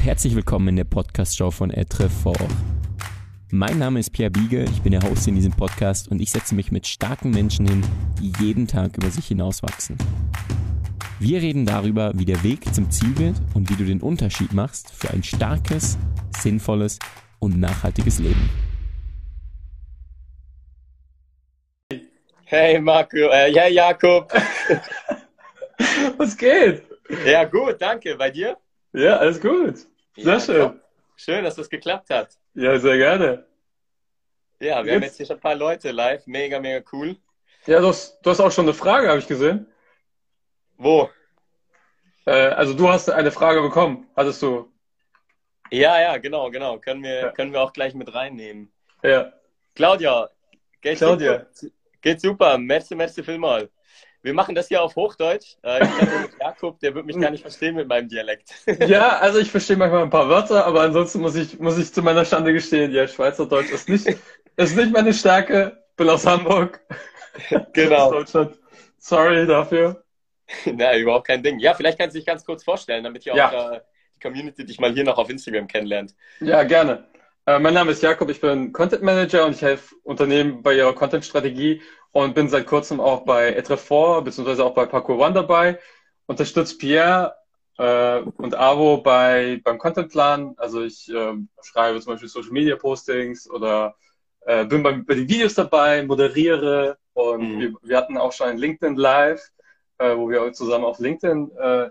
und herzlich willkommen in der Podcast-Show von Etrefort. Mein Name ist Pierre Biege, ich bin der Host in diesem Podcast und ich setze mich mit starken Menschen hin, die jeden Tag über sich hinauswachsen. Wir reden darüber, wie der Weg zum Ziel wird und wie du den Unterschied machst für ein starkes, sinnvolles und nachhaltiges Leben. Hey Marco, äh, ja Jakob. Was geht? Ja gut, danke. Bei dir? Ja, alles gut. Sehr Ja, schön. top. Schön, dass das geklappt hat. Ja, sehr gerne. Ja, wir haben Jetzt- hier schon ein paar Leute live. Mega, mega cool. Ja, du hast, du hast auch schon eine Frage, habe ich gesehen. Wo? Äh, also du hast eine Frage bekommen, hattest du. Ja, ja, genau, genau. Können wir, Ja. können wir auch gleich mit reinnehmen. Ja. Claudia, geht's Claudia. super? Geht super. Merci, merci vielmal. Wir machen das hier auf Hochdeutsch. Äh, ich glaube, Jakob, der wird mich gar nicht verstehen mit meinem Dialekt. Ja, also ich verstehe manchmal ein paar Wörter, aber ansonsten muss ich, muss ich zu meiner Schande gestehen, ja, Schweizerdeutsch ist nicht, ist nicht meine Stärke. Bin aus Hamburg, aus genau. Deutschland. Sorry dafür. Na, überhaupt kein Ding. Ja, vielleicht kannst du dich ganz kurz vorstellen, damit ja auch äh, die Community dich mal hier noch auf Instagram kennenlernt. Ja, gerne. Äh, mein Name ist Jakob, ich bin Content Manager und ich helfe Unternehmen bei ihrer Content-Strategie und bin seit kurzem auch bei Etrefort beziehungsweise auch bei Parkour One dabei. Unterstütze Pierre äh, und Avo bei, beim Contentplan. Also ich äh, schreibe zum Beispiel Social Media Postings oder äh, bin bei, bei den Videos dabei, moderiere und Mhm. wir, wir hatten auch schon ein LinkedIn Live, äh, wo wir zusammen auf LinkedIn äh,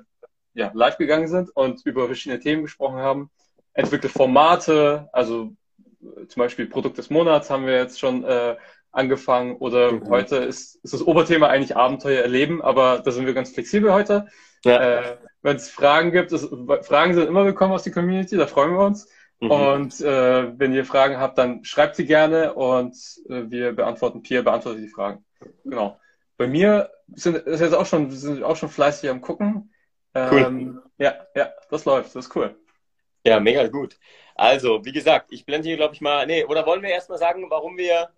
ja, live gegangen sind und über verschiedene Themen gesprochen haben entwickle Formate, also äh, zum Beispiel Produkt des Monats haben wir jetzt schon äh, angefangen oder Mhm. heute ist, ist das Oberthema eigentlich Abenteuer erleben, aber da sind wir ganz flexibel heute. Ja. Äh, Wenn es Fragen gibt, ist, Fragen sind immer willkommen aus der Community, da freuen wir uns. Mhm. Und äh, wenn ihr Fragen habt, dann schreibt sie gerne und äh, wir beantworten, Pierre beantwortet die Fragen. Genau. Bei mir sind ist jetzt auch schon, sind auch schon fleißig am gucken. Ähm, Ja, ja, das läuft, das ist cool. Ja, mega gut. Also, wie gesagt, ich blende hier, glaube ich, mal. Nee, oder wollen wir erstmal sagen, warum wir.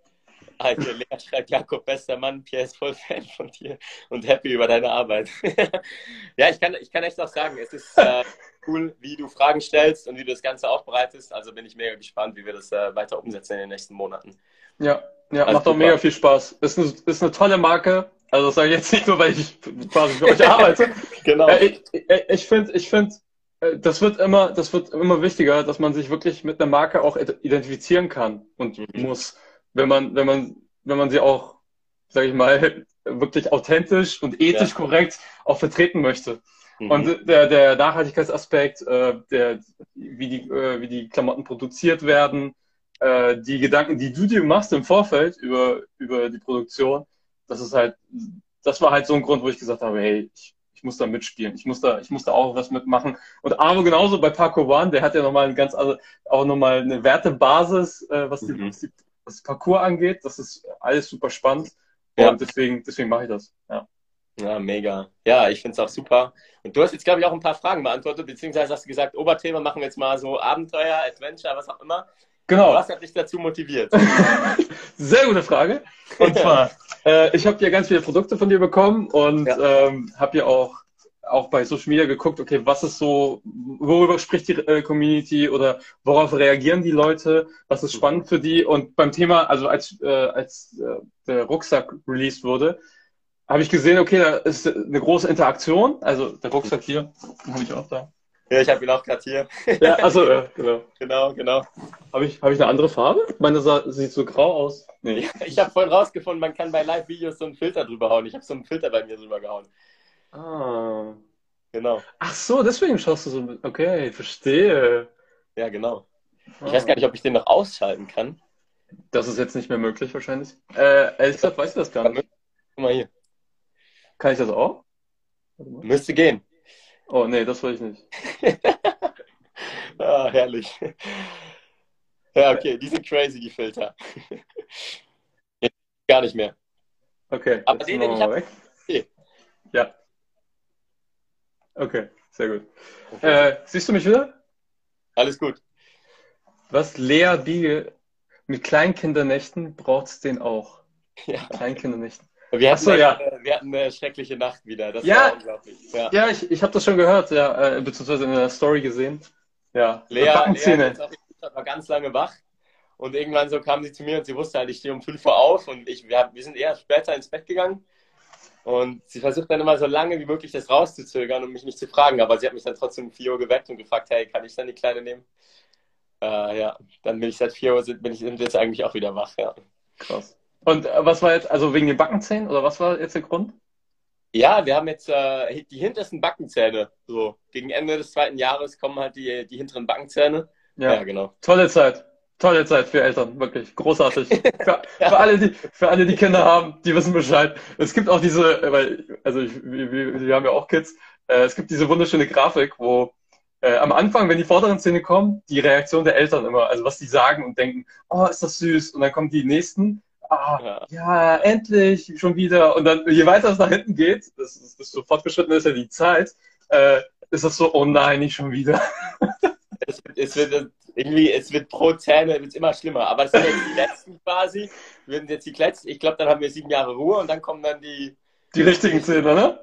Also, Lea schreibt Jakob, bester Mann, Pierre ist voll Fan von dir und happy über deine Arbeit. ja, ich kann, ich kann echt auch sagen, es ist äh, cool, wie du Fragen stellst und wie du das Ganze aufbereitest. Also bin ich mega gespannt, wie wir das äh, weiter umsetzen in den nächsten Monaten. Ja, ja, Also macht auch mega viel Spaß. Ist eine, ist eine tolle Marke. Also das sage ich jetzt nicht nur, weil ich quasi für euch arbeite. Genau. Äh, ich ich, ich finde, ich find, äh, das wird immer, das wird immer wichtiger, dass man sich wirklich mit einer Marke auch id- identifizieren kann und Mhm. muss, wenn man, wenn man, wenn man sie auch, sage ich mal, wirklich authentisch und ethisch Ja. korrekt auch vertreten möchte. Mhm. Und der, der Nachhaltigkeitsaspekt, äh, der, wie die, äh, wie die Klamotten produziert werden, äh, die Gedanken, die du dir machst im Vorfeld über, über die Produktion, das ist halt, das war halt so ein Grund, wo ich gesagt habe, hey, ich, ich muss da mitspielen, ich muss da, ich muss da auch was mitmachen. Und Aro genauso bei Parkour One, der hat ja nochmal ein ganz, also auch nochmal eine Wertebasis, äh, was, die, Mhm. was, die, was Parcours angeht. Das ist alles super spannend. Ja. Und deswegen, deswegen mache ich das. Ja. Ja, mega. Ja, ich finde es auch super. Und du hast jetzt, glaube ich, auch ein paar Fragen beantwortet, beziehungsweise hast du gesagt, Oberthema machen wir jetzt mal so Abenteuer, Adventure, was auch immer. Genau. Was hat dich dazu motiviert? Sehr gute Frage. Und zwar, äh, ich habe ja ganz viele Produkte von dir bekommen und Ja. ähm, habe ja auch, auch bei Social Media geguckt, okay, was ist so, worüber spricht die äh, Community oder worauf reagieren die Leute, was ist spannend für die und beim Thema, also als, äh, als äh, der Rucksack released wurde, habe ich gesehen, okay, da ist eine große Interaktion, also der Rucksack hier, habe ich auch da. Ja, ich habe ihn auch gerade hier. Ja, also, äh, genau. Genau, genau. Habe ich, hab ich eine andere Farbe? Meine sah, sieht so grau aus. Nee. Ich habe vorhin rausgefunden, man kann bei Live-Videos so einen Filter drüber hauen. Ich habe so einen Filter bei mir drüber gehauen. Ah. Genau. Ach so, deswegen schaust du so. Okay, verstehe. Ja, genau. Ich Ah. weiß gar nicht, ob ich den noch ausschalten kann. Das ist jetzt nicht mehr möglich wahrscheinlich. Äh, ehrlich gesagt, weiß ich das gar nicht. Guck mal hier. Kann ich das auch? Müsste gehen. Oh, nee, das will ich nicht. Ah, herrlich. Ja, okay, die sind crazy, die Filter. Gar nicht mehr. Okay. Aber den, den ich mal hab- weg. Okay. Ja. Okay, sehr gut. Äh, siehst du mich wieder? Alles gut. Was Lea Biege mit Kleinkindernächten braucht's den auch. Ja. Kleinkindernächten. Wir hatten, so, ja. äh, wir hatten eine schreckliche Nacht wieder. Das Ja. war unglaublich. Ja. Ja, ich, ich habe das schon gehört, ja, äh, beziehungsweise in der Story gesehen. Ja, Lea, Lea war ganz lange wach. Und irgendwann so kam sie zu mir und sie wusste halt, ich stehe um 5 Uhr auf und ich, wir, wir sind eher später ins Bett gegangen. Und sie versucht dann immer so lange wie möglich das rauszuzögern und mich nicht zu fragen. Aber sie hat mich dann trotzdem um 4 Uhr geweckt und gefragt, hey, kann ich dann die Kleine nehmen? Äh, ja, dann bin ich seit 4 Uhr, bin ich jetzt eigentlich auch wieder wach, ja. Krass. Und äh, was war jetzt, also wegen den Backenzähnen oder was war jetzt der Grund? Ja, wir haben jetzt äh, die hintersten Backenzähne. So, gegen Ende des zweiten Jahres kommen halt die, die hinteren Backenzähne. Ja, ja genau. Tolle Zeit. Tolle Zeit für Eltern, wirklich großartig. Für, für, alle, die, für alle, die Kinder haben, die wissen Bescheid. Es gibt auch diese, weil, also ich, wir, wir haben ja auch Kids, äh, es gibt diese wunderschöne Grafik, wo äh, am Anfang, wenn die vorderen Szene kommen, die Reaktion der Eltern immer, also was die sagen und denken, oh, ist das süß, und dann kommen die nächsten, ah, ja. ja, endlich, schon wieder, und dann, je weiter es nach hinten geht, das, das, das so fortgeschritten ist ja die Zeit, äh, ist das so, oh nein, nicht schon wieder. Es, es wird irgendwie, es wird pro Zähne wird's immer schlimmer. Aber das sind jetzt die letzten quasi. Wir sind jetzt die letzten. Ich glaube, dann haben wir sieben Jahre Ruhe und dann kommen dann die. Die richtigen Zähne, ne?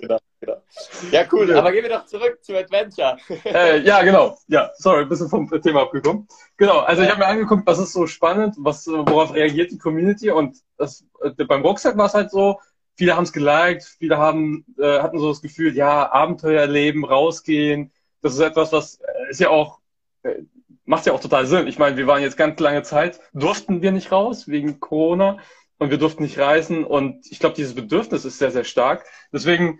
genau, genau. Ja, cool. Aber gehen wir doch zurück zu Adventure. Äh, ja, genau. Ja, sorry, ein bisschen vom Thema abgekommen. Genau, also ich habe mir angeguckt, was ist so spannend, was, worauf reagiert die Community und das, äh, beim Rucksack war es halt so, viele haben es geliked, viele haben, äh, hatten so das Gefühl, ja, Abenteuer erleben, rausgehen, das ist etwas, was äh, ist ja auch, äh, macht ja auch total Sinn. Ich meine, wir waren jetzt ganz lange Zeit, durften wir nicht raus wegen Corona und wir durften nicht reisen und ich glaube, dieses Bedürfnis ist sehr, sehr stark. Deswegen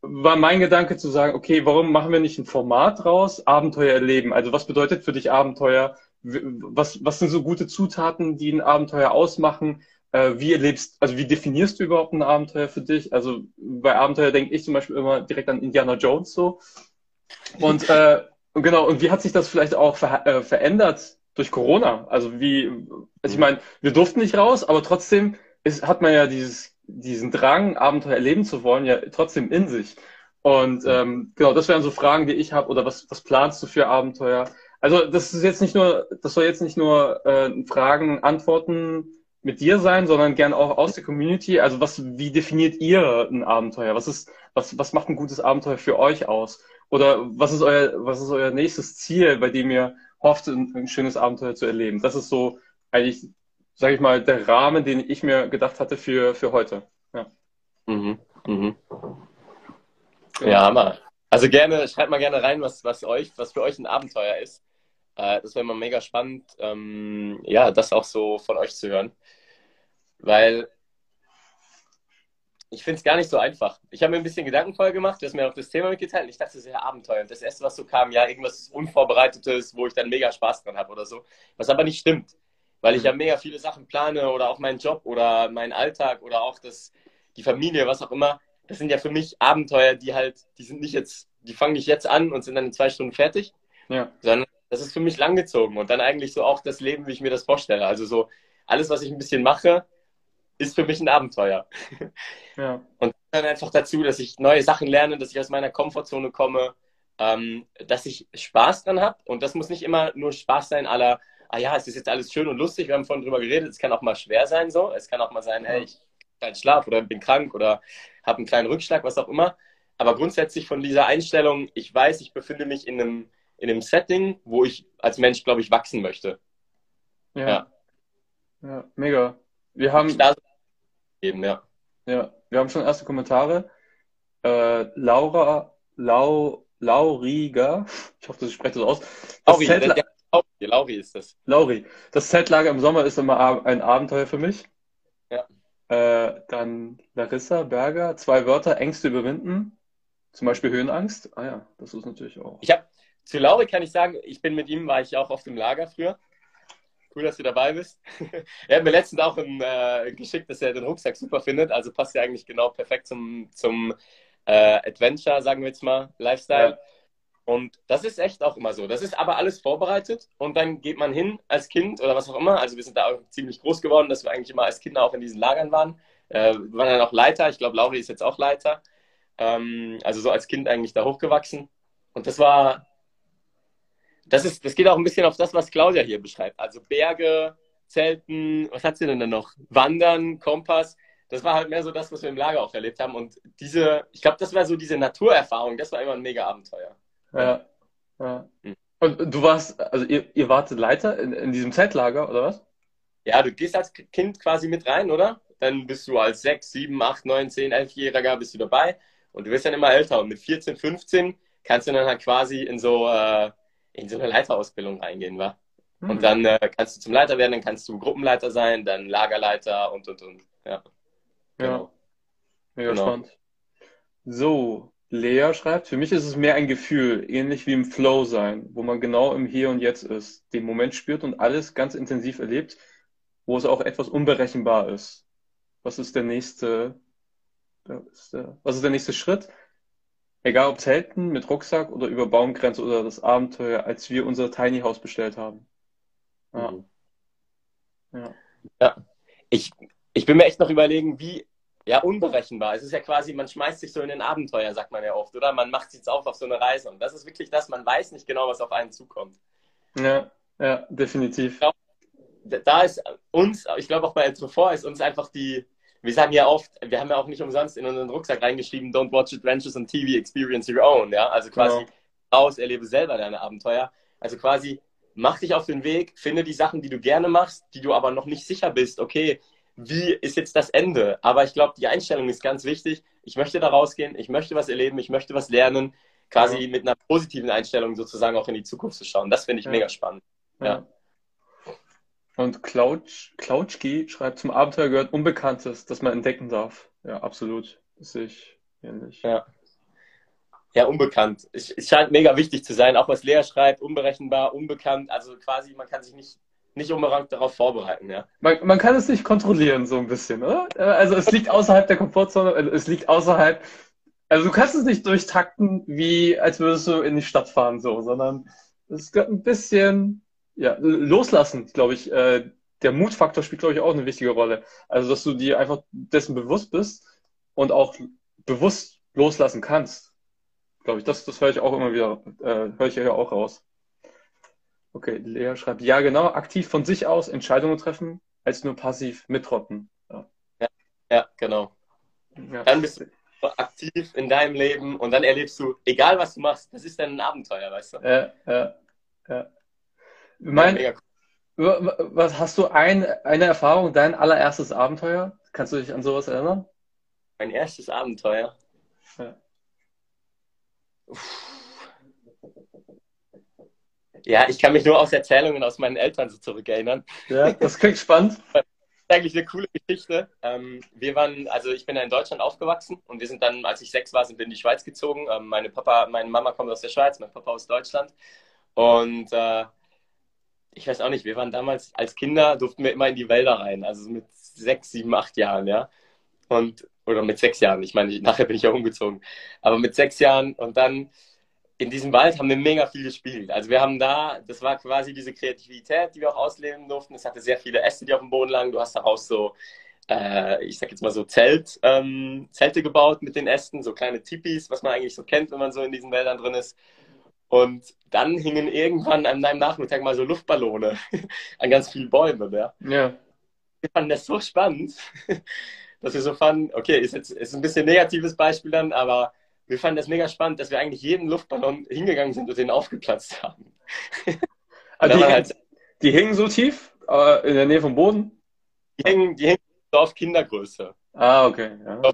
war mein Gedanke zu sagen, okay, warum machen wir nicht ein Format raus? Abenteuer erleben. Also was bedeutet für dich Abenteuer? Was, was sind so gute Zutaten, die ein Abenteuer ausmachen? Äh, wie erlebst, also wie definierst du überhaupt ein Abenteuer für dich? Also bei Abenteuer denke ich zum Beispiel immer direkt an Indiana Jones so. Und äh, genau, und wie hat sich das vielleicht auch ver äh, verändert durch Corona? Also wie, also ich meine, wir durften nicht raus, aber trotzdem ist, hat man ja dieses, diesen Drang, Abenteuer erleben zu wollen, ja trotzdem in sich. Und ähm, genau, das wären so Fragen, die ich habe. Oder was, was planst du für Abenteuer? Also das ist jetzt nicht nur, das soll jetzt nicht nur äh, Fragen, Antworten mit dir sein, sondern gern auch aus der Community. Also was, wie definiert ihr ein Abenteuer? Was ist, was, was macht ein gutes Abenteuer für euch aus? Oder was ist euer, was ist euer nächstes Ziel, bei dem ihr hofft, ein, ein schönes Abenteuer zu erleben? Das ist so eigentlich, sage ich mal, der Rahmen, den ich mir gedacht hatte für, für heute. Ja. Mhm. Mhm. Ja, ja Hammer. Also gerne, schreibt mal gerne rein, was, was euch, was für euch ein Abenteuer ist. Äh, das wäre immer mega spannend, ähm, ja, das auch so von euch zu hören. Weil ich finde es gar nicht so einfach. Ich habe mir ein bisschen Gedanken voll gemacht, du hast mir auch das Thema mitgeteilt. Ich dachte, das ist ja Abenteuer. Und das erste, was so kam, ja, irgendwas Unvorbereitetes, wo ich dann mega Spaß dran habe oder so. Was aber nicht stimmt. Weil ich mhm. ja mega viele Sachen plane oder auch meinen Job oder meinen Alltag oder auch das, die Familie, was auch immer. Das sind ja für mich Abenteuer, die halt, die sind nicht jetzt, die fangen nicht jetzt an und sind dann in zwei Stunden fertig. Ja. Sondern das ist für mich langgezogen und dann eigentlich so auch das Leben, wie ich mir das vorstelle. Also so alles, was ich ein bisschen mache, ist für mich ein Abenteuer. Ja. Und dann einfach dazu, dass ich neue Sachen lerne, dass ich aus meiner Komfortzone komme, ähm, dass ich Spaß dran habe. Und das muss nicht immer nur Spaß sein, aller, ah ja, es ist jetzt alles schön und lustig, wir haben vorhin drüber geredet, es kann auch mal schwer sein so. Es kann auch mal sein, hey, ich keinen Schlaf oder bin krank oder habe einen kleinen Rückschlag, was auch immer. Aber grundsätzlich von dieser Einstellung, ich weiß, ich befinde mich in einem, in einem Setting, wo ich als Mensch, glaube ich, wachsen möchte. Ja. ja. ja mega. Wir haben. Eben, ja. Ja, wir haben schon erste Kommentare. Äh, Laura, Lau, Lauriger, ich hoffe, das spreche das aus. Das Lauri, Zeltla Lauri, Lauri ist das. Lauri. Das Zeltlager im Sommer ist immer ein Abenteuer für mich. Ja. Äh, dann Larissa Berger, zwei Wörter, Ängste überwinden. Zum Beispiel Höhenangst. Ah ja, das ist natürlich auch. Ich habe zu Lauri kann ich sagen, ich bin mit ihm, war ich auch auf dem Lager früher. Cool, dass du dabei bist. er hat mir letztens auch ein, äh, geschickt, dass er den Rucksack super findet. Also passt ja eigentlich genau perfekt zum, zum äh, Adventure, sagen wir jetzt mal, Lifestyle. Ja. Und das ist echt auch immer so. Das ist aber alles vorbereitet und dann geht man hin als Kind oder was auch immer. Also wir sind da auch ziemlich groß geworden, dass wir eigentlich immer als Kinder auch in diesen Lagern waren. Äh, wir waren dann auch Leiter. Ich glaube, Lauri ist jetzt auch Leiter. Ähm, also so als Kind eigentlich da hochgewachsen. Und das war das, ist, das geht auch ein bisschen auf das, was Claudia hier beschreibt. Also Berge, Zelten, was hat sie denn dann noch? Wandern, Kompass. Das war halt mehr so das, was wir im Lager auch erlebt haben. Und diese, ich glaube, das war so diese Naturerfahrung, das war immer ein mega Abenteuer. Ja, Ja. Und du warst, also ihr, ihr wartet Leiter in, in diesem Zeltlager, oder was? Ja, du gehst als Kind quasi mit rein, oder? Dann bist du als 6, 7, 8, 9, 10, 11-Jähriger bist du dabei und du wirst dann immer älter und mit 14, 15 kannst du dann halt quasi in so, äh, in so eine Leiterausbildung reingehen, wa? Mhm. Und dann äh, kannst du zum Leiter werden, dann kannst du Gruppenleiter sein, dann Lagerleiter und, und, und. Ja. Genau. Ja. Mega genau. spannend. So, Lea schreibt, für mich ist es mehr ein Gefühl, ähnlich wie im Flow sein, wo man genau im Hier und Jetzt ist, den Moment spürt und alles ganz intensiv erlebt, wo es auch etwas unberechenbar ist. Was ist der nächste, was ist der nächste Schritt? Egal ob Zelten, mit Rucksack oder über Baumgrenze oder das Abenteuer, als wir unser Tiny House bestellt haben. Ja. Mhm. Ja. ja. Ich, ich bin mir echt noch überlegen, wie ja, unberechenbar. Es ist ja quasi, man schmeißt sich so in ein Abenteuer, sagt man ja oft, oder? Man macht sich jetzt auf auf so eine Reise. Und das ist wirklich das, man weiß nicht genau, was auf einen zukommt. Ja, ja, definitiv. Da ist uns, ich glaube auch bei zuvor ist uns einfach die, wir sagen ja oft, wir haben ja auch nicht umsonst in unseren Rucksack reingeschrieben, don't watch adventures on TV, experience your own, ja? Also quasi genau. raus, erlebe selber deine Abenteuer. Also quasi, mach dich auf den Weg, finde die Sachen, die du gerne machst, die du aber noch nicht sicher bist, okay, wie ist jetzt das Ende? Aber ich glaube, die Einstellung ist ganz wichtig. Ich möchte da rausgehen, ich möchte was erleben, ich möchte was lernen, quasi ja. mit einer positiven Einstellung sozusagen auch in die Zukunft zu schauen. Das finde ich ja. mega spannend. Ja. ja. Und Klautschki schreibt, zum Abenteuer gehört Unbekanntes, das man entdecken darf. Ja, absolut. Das sehe ich ähnlich. Ja. Ja, unbekannt. Es, scheint mega wichtig zu sein, auch was Lea schreibt, unberechenbar, unbekannt. Also quasi, man kann sich nicht nicht unbedingt darauf vorbereiten, ja. Man, man kann es nicht kontrollieren, so ein bisschen, oder? Also es liegt außerhalb der Komfortzone, also es liegt außerhalb, also du kannst es nicht durchtakten, wie als würdest du in die Stadt fahren, so, sondern es gehört ein bisschen, ja, loslassen, glaube ich. Äh, der Mutfaktor spielt, glaube ich, auch eine wichtige Rolle. Also, dass du dir einfach dessen bewusst bist und auch bewusst loslassen kannst. Glaube ich, das, das höre ich auch immer wieder, äh, höre ich ja auch raus. Okay, Lea schreibt, ja genau, aktiv von sich aus Entscheidungen treffen, als nur passiv mitrotten. Ja, ja, ja genau. Ja. Dann bist du aktiv in deinem Leben und dann erlebst du, egal was du machst, das ist dann ein Abenteuer, weißt du? Ja, ja, ja. Mein, ja was hast du ein, eine Erfahrung, dein allererstes Abenteuer? Kannst du dich an sowas erinnern? Mein erstes Abenteuer? Ja. Ja, ich kann mich nur aus Erzählungen aus meinen Eltern so zurückerinnern. Ja, das klingt spannend. Das ist eigentlich eine coole Geschichte. Ähm, wir waren, also ich bin ja in Deutschland aufgewachsen und wir sind dann, als ich sechs war, sind wir in die Schweiz gezogen. Ähm, meine Papa, meine Mama kommt aus der Schweiz, mein Papa aus Deutschland. Und äh, ich weiß auch nicht, wir waren damals als Kinder, durften wir immer in die Wälder rein, also mit sechs, sieben, acht Jahren, ja. Und, oder mit sechs Jahren, ich meine, nachher bin ich ja umgezogen. Aber mit sechs Jahren und dann in diesem Wald haben wir mega viel gespielt. Also wir haben da, das war quasi diese Kreativität, die wir auch ausleben durften. Es hatte sehr viele Äste, die auf dem Boden lagen. Du hast daraus so, äh, ich sag jetzt mal so Zelt, ähm, Zelte gebaut mit den Ästen, so kleine Tipis, was man eigentlich so kennt, wenn man so in diesen Wäldern drin ist. Und dann hingen irgendwann an einem Nachmittag mal so Luftballone an ganz vielen Bäumen. Ja. ja. Wir fanden das so spannend, dass wir so fanden, okay, ist jetzt ist ein bisschen negatives Beispiel dann, aber wir fanden das mega spannend, dass wir eigentlich jeden Luftballon hingegangen sind und den aufgeplatzt haben. also die, halt, die hingen so tief äh, in der Nähe vom Boden? Die hingen, die hingen so auf Kindergröße. Ah, okay. Ja.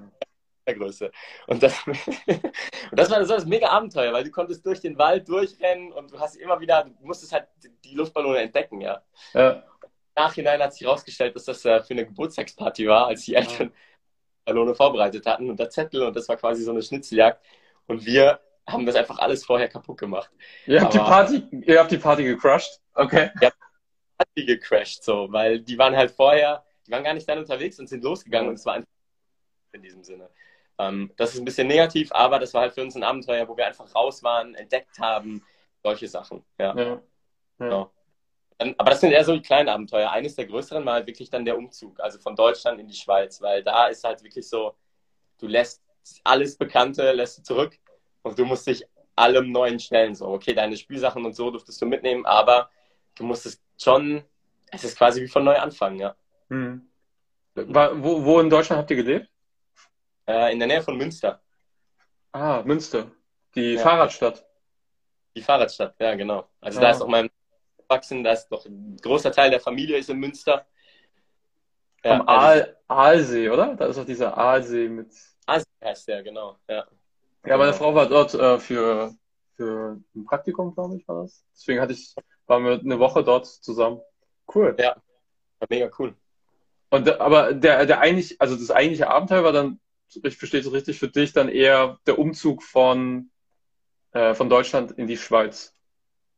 Kindergröße. Und das, und das war so das mega Abenteuer, weil du konntest durch den Wald durchrennen und du hast immer wieder, du musstest halt die Luftballone entdecken, ja. ja. Im Nachhinein hat sich herausgestellt, dass das äh, für eine Geburtstagsparty war, als die Eltern Ballone vorbereitet hatten und der Zettel und das war quasi so eine Schnitzeljagd. Und wir haben das einfach alles vorher kaputt gemacht. Ihr habt, die, Party, ihr habt die Party gecrushed? Okay. Ja, Party gecrashed, so, weil die waren halt vorher, die waren gar nicht dann unterwegs und sind losgegangen und es war einfach in diesem Sinne. Ähm, das ist ein bisschen negativ, aber das war halt für uns ein Abenteuer, wo wir einfach raus waren, entdeckt haben, solche Sachen. Ja. ja. ja. Genau. Aber das sind eher so die kleinen Abenteuer. Eines der größeren war halt wirklich dann der Umzug, also von Deutschland in die Schweiz, weil da ist halt wirklich so, du lässt alles Bekannte, lässt du zurück und du musst dich allem Neuen stellen. So, okay, deine Spielsachen und so durftest du mitnehmen, aber du musstest schon, es ist quasi wie von neu anfangen, ja. Hm. Wo, wo in Deutschland habt ihr gelebt? Äh, in der Nähe von Münster. Ah, Münster. Die ja. Fahrradstadt. Die Fahrradstadt, ja, genau. Also Ja. da ist auch mein Wachsen, da ist doch ein großer Teil der Familie ist in Münster. Ja, Am also, Aal, Aalsee, oder? Da ist auch dieser Aalsee mit. Asien heißt der, genau. Ja. Ja, meine Genau. Frau war dort äh, für, für ein Praktikum, glaube ich, war das. Deswegen hatte ich, waren wir eine Woche dort zusammen. Cool. Ja. Mega cool. Und aber der, der eigentlich, also das eigentliche Abenteuer war dann, ich verstehe es richtig, für dich dann eher der Umzug von, äh, von Deutschland in die Schweiz.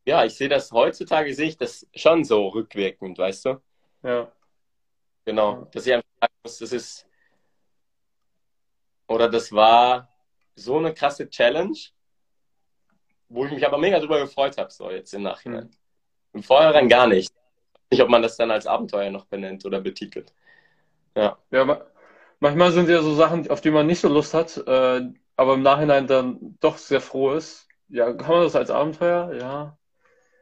Ja, ich sehe das heutzutage, sehe ich das schon so rückwirkend, weißt du? Ja. Genau. Dass ich einfach sagen muss, das ist, oder das war so eine krasse Challenge, wo ich mich aber mega drüber gefreut habe, so jetzt im Nachhinein. Mhm. Im Vorhinein gar nicht. Nicht, ob man das dann als Abenteuer noch benennt oder betitelt. Ja. Ja, ma manchmal sind ja so Sachen, auf die man nicht so Lust hat, äh, aber im Nachhinein dann doch sehr froh ist. Ja, kann man das als Abenteuer? Ja.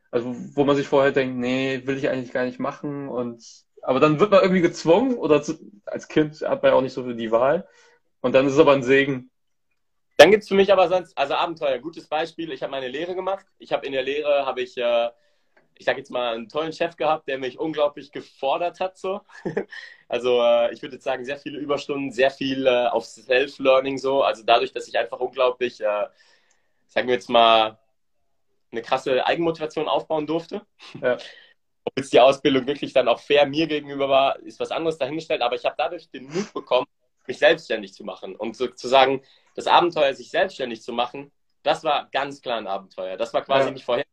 Also, wo man sich vorher denkt, nee, will ich eigentlich gar nicht machen und, aber dann wird man irgendwie gezwungen oder zu, als Kind hat man ja auch nicht so viel die Wahl und dann ist es aber ein Segen. Dann gibt's für mich aber sonst, also Abenteuer, gutes Beispiel. Ich habe meine Lehre gemacht. Ich habe in der Lehre, habe ich, äh, ich sage jetzt mal, einen tollen Chef gehabt, der mich unglaublich gefordert hat. So. Also äh, ich würde jetzt sagen, sehr viele Überstunden, sehr viel äh, auf Self-Learning so. Also dadurch, dass ich einfach unglaublich, äh, sagen wir jetzt mal, eine krasse Eigenmotivation aufbauen durfte. Ja. Ob jetzt die Ausbildung wirklich dann auch fair mir gegenüber war, ist was anderes dahingestellt. Aber ich habe dadurch den Mut bekommen, mich selbstständig zu machen und so, zu sagen, das Abenteuer, sich selbstständig zu machen, das war ganz klar ein Abenteuer. Das war quasi Ja. nicht vorher.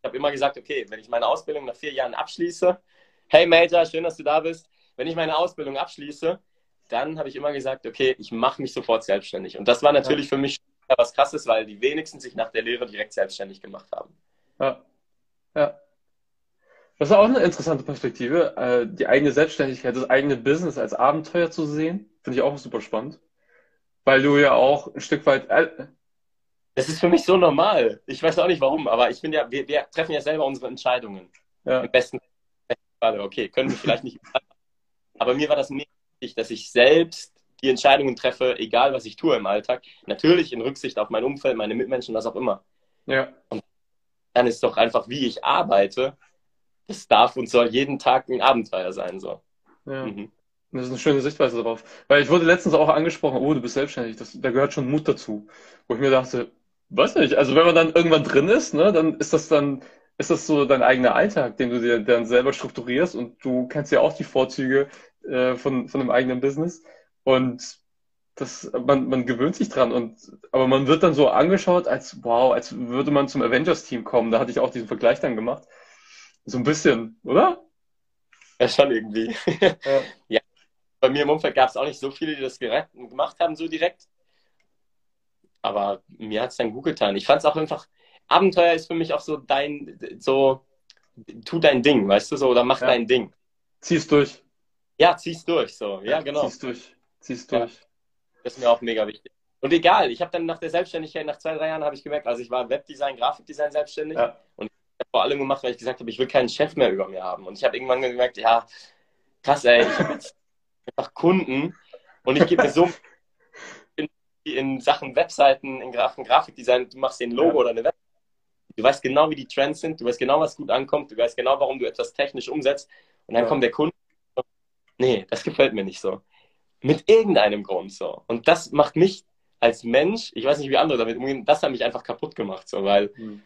Ich habe immer gesagt, okay, wenn ich meine Ausbildung nach vier Jahren abschließe, hey Major, schön, dass du da bist. Wenn ich meine Ausbildung abschließe, dann habe ich immer gesagt, okay, ich mache mich sofort selbstständig. Und das war natürlich für mich was Krasses, weil die wenigsten sich nach der Lehre direkt selbstständig gemacht haben. Ja. Ja. Das ist auch eine interessante Perspektive, äh, die eigene Selbstständigkeit, das eigene Business als Abenteuer zu sehen, finde ich auch super spannend. Weil du ja auch ein Stück weit, äh, Das ist für mich so normal. Ich weiß auch nicht warum, aber ich finde ja, wir, wir treffen ja selber unsere Entscheidungen. ja, Im besten Fall, okay, können wir vielleicht nicht. Aber mir war das mega wichtig, dass ich selbst die Entscheidungen treffe, egal was ich tue im Alltag. Natürlich in Rücksicht auf mein Umfeld, meine Mitmenschen, was auch immer. ja, Dann ist doch einfach, wie ich arbeite, das darf und soll jeden Tag ein Abenteuer sein. So. ja. Mhm. Das ist eine schöne Sichtweise darauf. Weil ich wurde letztens auch angesprochen, oh, du bist selbstständig, das, da gehört schon Mut dazu. Wo ich mir dachte, weiß nicht, also wenn man dann irgendwann drin ist, ne, dann ist das dann, ist das so dein eigener Alltag, den du dir dann selber strukturierst und du kennst ja auch die Vorzüge äh, von, von einem eigenen Business und das, man, man gewöhnt sich dran und, aber man wird dann so angeschaut, als, wow, als würde man zum Avengers-Team kommen. Da hatte ich auch diesen Vergleich dann gemacht. So ein bisschen, oder? Ja, schon irgendwie. Ja. Bei mir im Umfeld gab es auch nicht so viele, die das gemacht haben, so direkt. Aber mir hat es dann gut getan. Ich fand es auch einfach, Abenteuer ist für mich auch so dein, so, tu dein Ding, weißt du, so, oder mach Ja. dein Ding. Zieh's durch. Ja, zieh's durch, so. Ja, genau. Zieh's durch. Zieh's Ja. durch. Das ist mir auch mega wichtig. Und egal, ich habe dann nach der Selbstständigkeit, nach zwei, drei Jahren, habe ich gemerkt, also ich war Webdesign, Grafikdesign selbstständig. Ja. Ich habe vor allem gemacht, weil ich gesagt habe, ich will keinen Chef mehr über mir haben. Und ich habe irgendwann gemerkt, ja, krass, ey, ich habe jetzt einfach Kunden und ich gebe mir so in, Sachen Webseiten, in Graf Grafikdesign, du machst den Logo Ja. oder eine Webseite. Du weißt genau, wie die Trends sind, du weißt genau, was gut ankommt, du weißt genau, warum du etwas technisch umsetzt. Und dann Ja. kommt der Kunde, nee, das gefällt mir nicht so. Mit irgendeinem Grund so. Und das macht mich als Mensch, ich weiß nicht, wie andere damit umgehen, das hat mich einfach kaputt gemacht, so, weil Hm.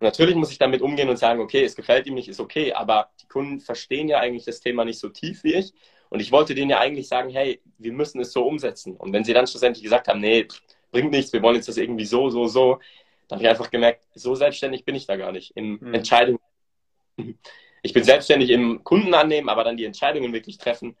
Natürlich muss ich damit umgehen und sagen, okay, es gefällt ihm nicht, ist okay, aber die Kunden verstehen ja eigentlich das Thema nicht so tief wie ich. Und ich wollte denen ja eigentlich sagen, hey, wir müssen es so umsetzen. Und wenn sie dann schlussendlich gesagt haben, nee, bringt nichts, wir wollen jetzt das irgendwie so, so, so, dann habe ich einfach gemerkt, so selbstständig bin ich da gar nicht. In Mhm. Entscheidungen. Ich bin selbstständig im Kunden annehmen, aber dann die Entscheidungen wirklich treffen.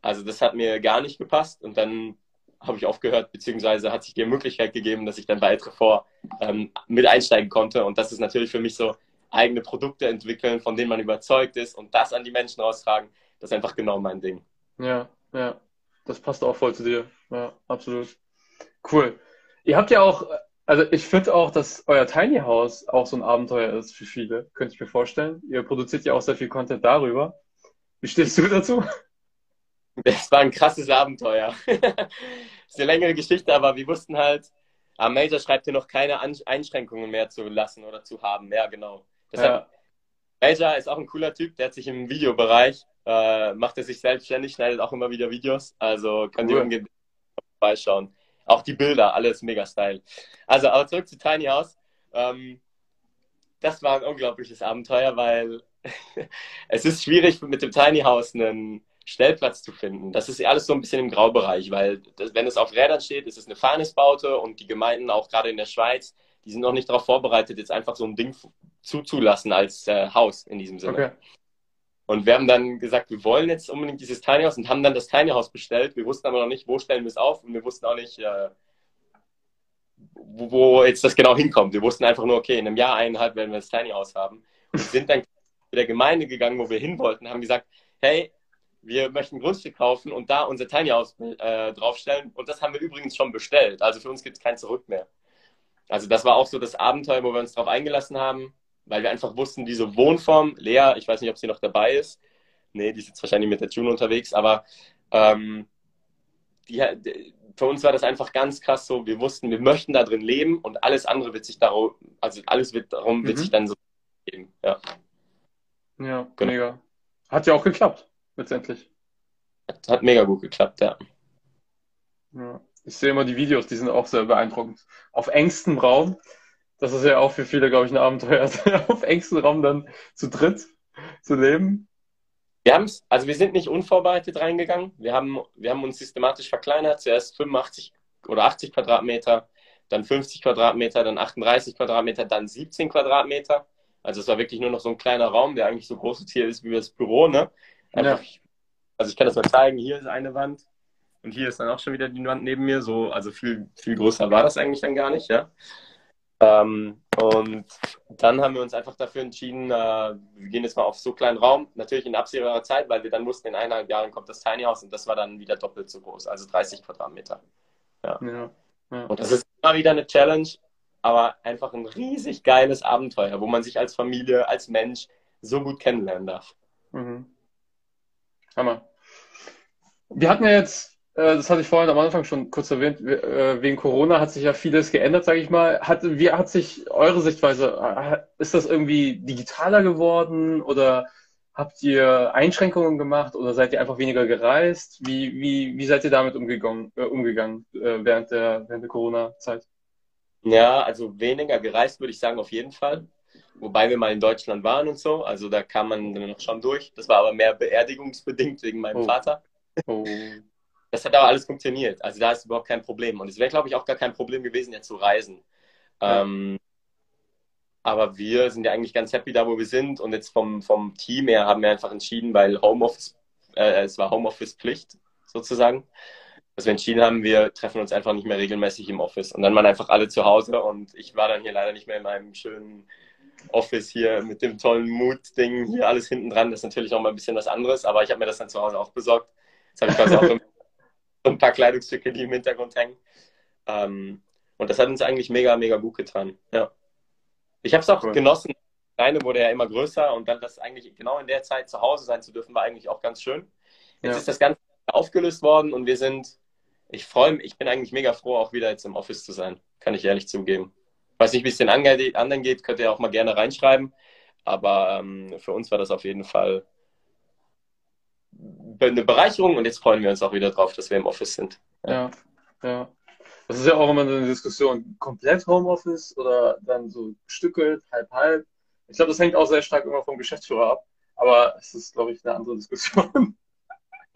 Also das hat mir gar nicht gepasst. Und dann habe ich aufgehört, beziehungsweise hat sich die Möglichkeit gegeben, dass ich dann bei Etrefort ähm, mit einsteigen konnte. Und das ist natürlich für mich so, eigene Produkte entwickeln, von denen man überzeugt ist und das an die Menschen raustragen. Das ist einfach genau mein Ding. Ja, ja. Das passt auch voll zu dir. Ja, absolut. Cool. Ihr habt ja auch, also ich finde auch, dass euer Tiny House auch so ein Abenteuer ist für viele. Könnte ich mir vorstellen. Ihr produziert ja auch sehr viel Content darüber. Wie stehst du dazu? Das war ein krasses Abenteuer. das ist eine längere Geschichte, aber wir wussten halt, Aber Major schreibt hier noch keine An Einschränkungen mehr zu lassen oder zu haben. Ja, genau. Deshalb, ja. Major ist auch ein cooler Typ, der hat sich im Videobereich, äh, macht er sich selbstständig, schneidet auch immer wieder Videos. Also könnt ihr umgehen vorbeischauen. Auch die Bilder, alles mega Style. Also, aber zurück zu Tiny House. Ähm, das war ein unglaubliches Abenteuer, weil es ist schwierig mit dem Tiny House einen Stellplatz zu finden. Das ist alles so ein bisschen im Graubereich, weil das, wenn es auf Rädern steht, ist es eine Fahrnisbaute und die Gemeinden auch gerade in der Schweiz, die sind noch nicht darauf vorbereitet, jetzt einfach so ein Ding zuzulassen als äh, Haus in diesem Sinne. Okay. Und wir haben dann gesagt, wir wollen jetzt unbedingt dieses Tiny House und haben dann das Tiny House bestellt. Wir wussten aber noch nicht, wo stellen wir es auf und wir wussten auch nicht, äh, wo, wo, jetzt das genau hinkommt. Wir wussten einfach nur, okay, in einem Jahr, eineinhalb werden wir das Tiny House haben. Und sind dann zu der Gemeinde gegangen, wo wir hin wollten, haben gesagt, hey, wir möchten ein Grundstück kaufen und da unser Tiny House äh, draufstellen. Und das haben wir übrigens schon bestellt. Also für uns gibt es kein Zurück mehr. Also das war auch so das Abenteuer, wo wir uns darauf eingelassen haben weil wir einfach wussten, diese Wohnform, Lea, ich weiß nicht, ob sie noch dabei ist. Nee, die ist jetzt wahrscheinlich mit der June unterwegs, aber ähm, die, für uns war das einfach ganz krass so, wir wussten, wir möchten da drin leben und alles andere wird sich darum, also alles wird darum, mhm. wird sich dann so geben. Ja, ja genau. mega. Hat ja auch geklappt, letztendlich. Hat, hat mega gut geklappt, ja. ja. Ich sehe immer die Videos, die sind auch sehr beeindruckend. Auf engstem Raum das ist ja auch für viele, glaube ich, ein Abenteuer, auf engstem Raum dann zu dritt zu leben. Wir haben es, also wir sind nicht unvorbereitet reingegangen. Wir haben, wir haben uns systematisch verkleinert. Zuerst 85 oder 80 Quadratmeter, dann 50 Quadratmeter, dann 38 Quadratmeter, dann 17 Quadratmeter. Also es war wirklich nur noch so ein kleiner Raum, der eigentlich so groß hier ist wie das Büro, ne? Einfach, ja. Also ich kann das mal zeigen. Hier ist eine Wand und hier ist dann auch schon wieder die Wand neben mir. So, also viel, viel größer war das eigentlich dann gar nicht, ja. Ähm, und dann haben wir uns einfach dafür entschieden, äh, wir gehen jetzt mal auf so kleinen Raum, natürlich in absehbarer Zeit, weil wir dann wussten, in eineinhalb Jahren kommt das Tiny House und das war dann wieder doppelt so groß, also 30 Quadratmeter. Ja. ja, ja. Und das ist immer wieder eine Challenge, aber einfach ein riesig geiles Abenteuer, wo man sich als Familie, als Mensch so gut kennenlernen darf. Mhm. Hammer. Wir hatten ja jetzt das hatte ich vorhin am Anfang schon kurz erwähnt, äh, wegen Corona hat sich ja vieles geändert, sage ich mal. Hat, wie hat sich eure Sichtweise, äh, ist das irgendwie digitaler geworden oder habt ihr Einschränkungen gemacht oder seid ihr einfach weniger gereist? Wie, wie, wie seid ihr damit umgegangen, äh, umgegangen äh, während der, während der Corona-Zeit? Ja, also weniger gereist würde ich sagen, auf jeden Fall. Wobei wir mal in Deutschland waren und so, also da kam man dann noch schon durch. Das war aber mehr beerdigungsbedingt wegen meinem oh. Vater. Oh. Das hat aber alles funktioniert. Also da ist überhaupt kein Problem. Und es wäre, glaube ich, auch gar kein Problem gewesen, ja zu reisen. Ja. Ähm, aber wir sind ja eigentlich ganz happy da, wo wir sind. Und jetzt vom, vom Team her haben wir einfach entschieden, weil Homeoffice, äh, es war Homeoffice-Pflicht sozusagen, dass wir entschieden haben, wir treffen uns einfach nicht mehr regelmäßig im Office. Und dann waren einfach alle zu Hause und ich war dann hier leider nicht mehr in meinem schönen Office hier mit dem tollen Mood-Ding, hier alles hinten dran. Das ist natürlich auch mal ein bisschen was anderes, aber ich habe mir das dann zu Hause auch besorgt. Das habe ich quasi auch ein paar Kleidungsstücke, die im Hintergrund hängen. Ähm, und das hat uns eigentlich mega, mega gut getan. Ja. Ich habe es auch cool. genossen. Kleine wurde ja immer größer und dann das eigentlich genau in der Zeit zu Hause sein zu dürfen, war eigentlich auch ganz schön. Jetzt ja. ist das Ganze aufgelöst worden und wir sind, ich freue mich, ich bin eigentlich mega froh, auch wieder jetzt im Office zu sein. Kann ich ehrlich zugeben. Weiß nicht, wie es den anderen geht, könnt ihr auch mal gerne reinschreiben. Aber ähm, für uns war das auf jeden Fall eine Bereicherung und jetzt freuen wir uns auch wieder drauf, dass wir im Office sind. Ja, ja. Das ist ja auch immer eine Diskussion, komplett Homeoffice oder dann so gestückelt, halb, halb. Ich glaube, das hängt auch sehr stark immer vom Geschäftsführer ab, aber es ist, glaube ich, eine andere Diskussion.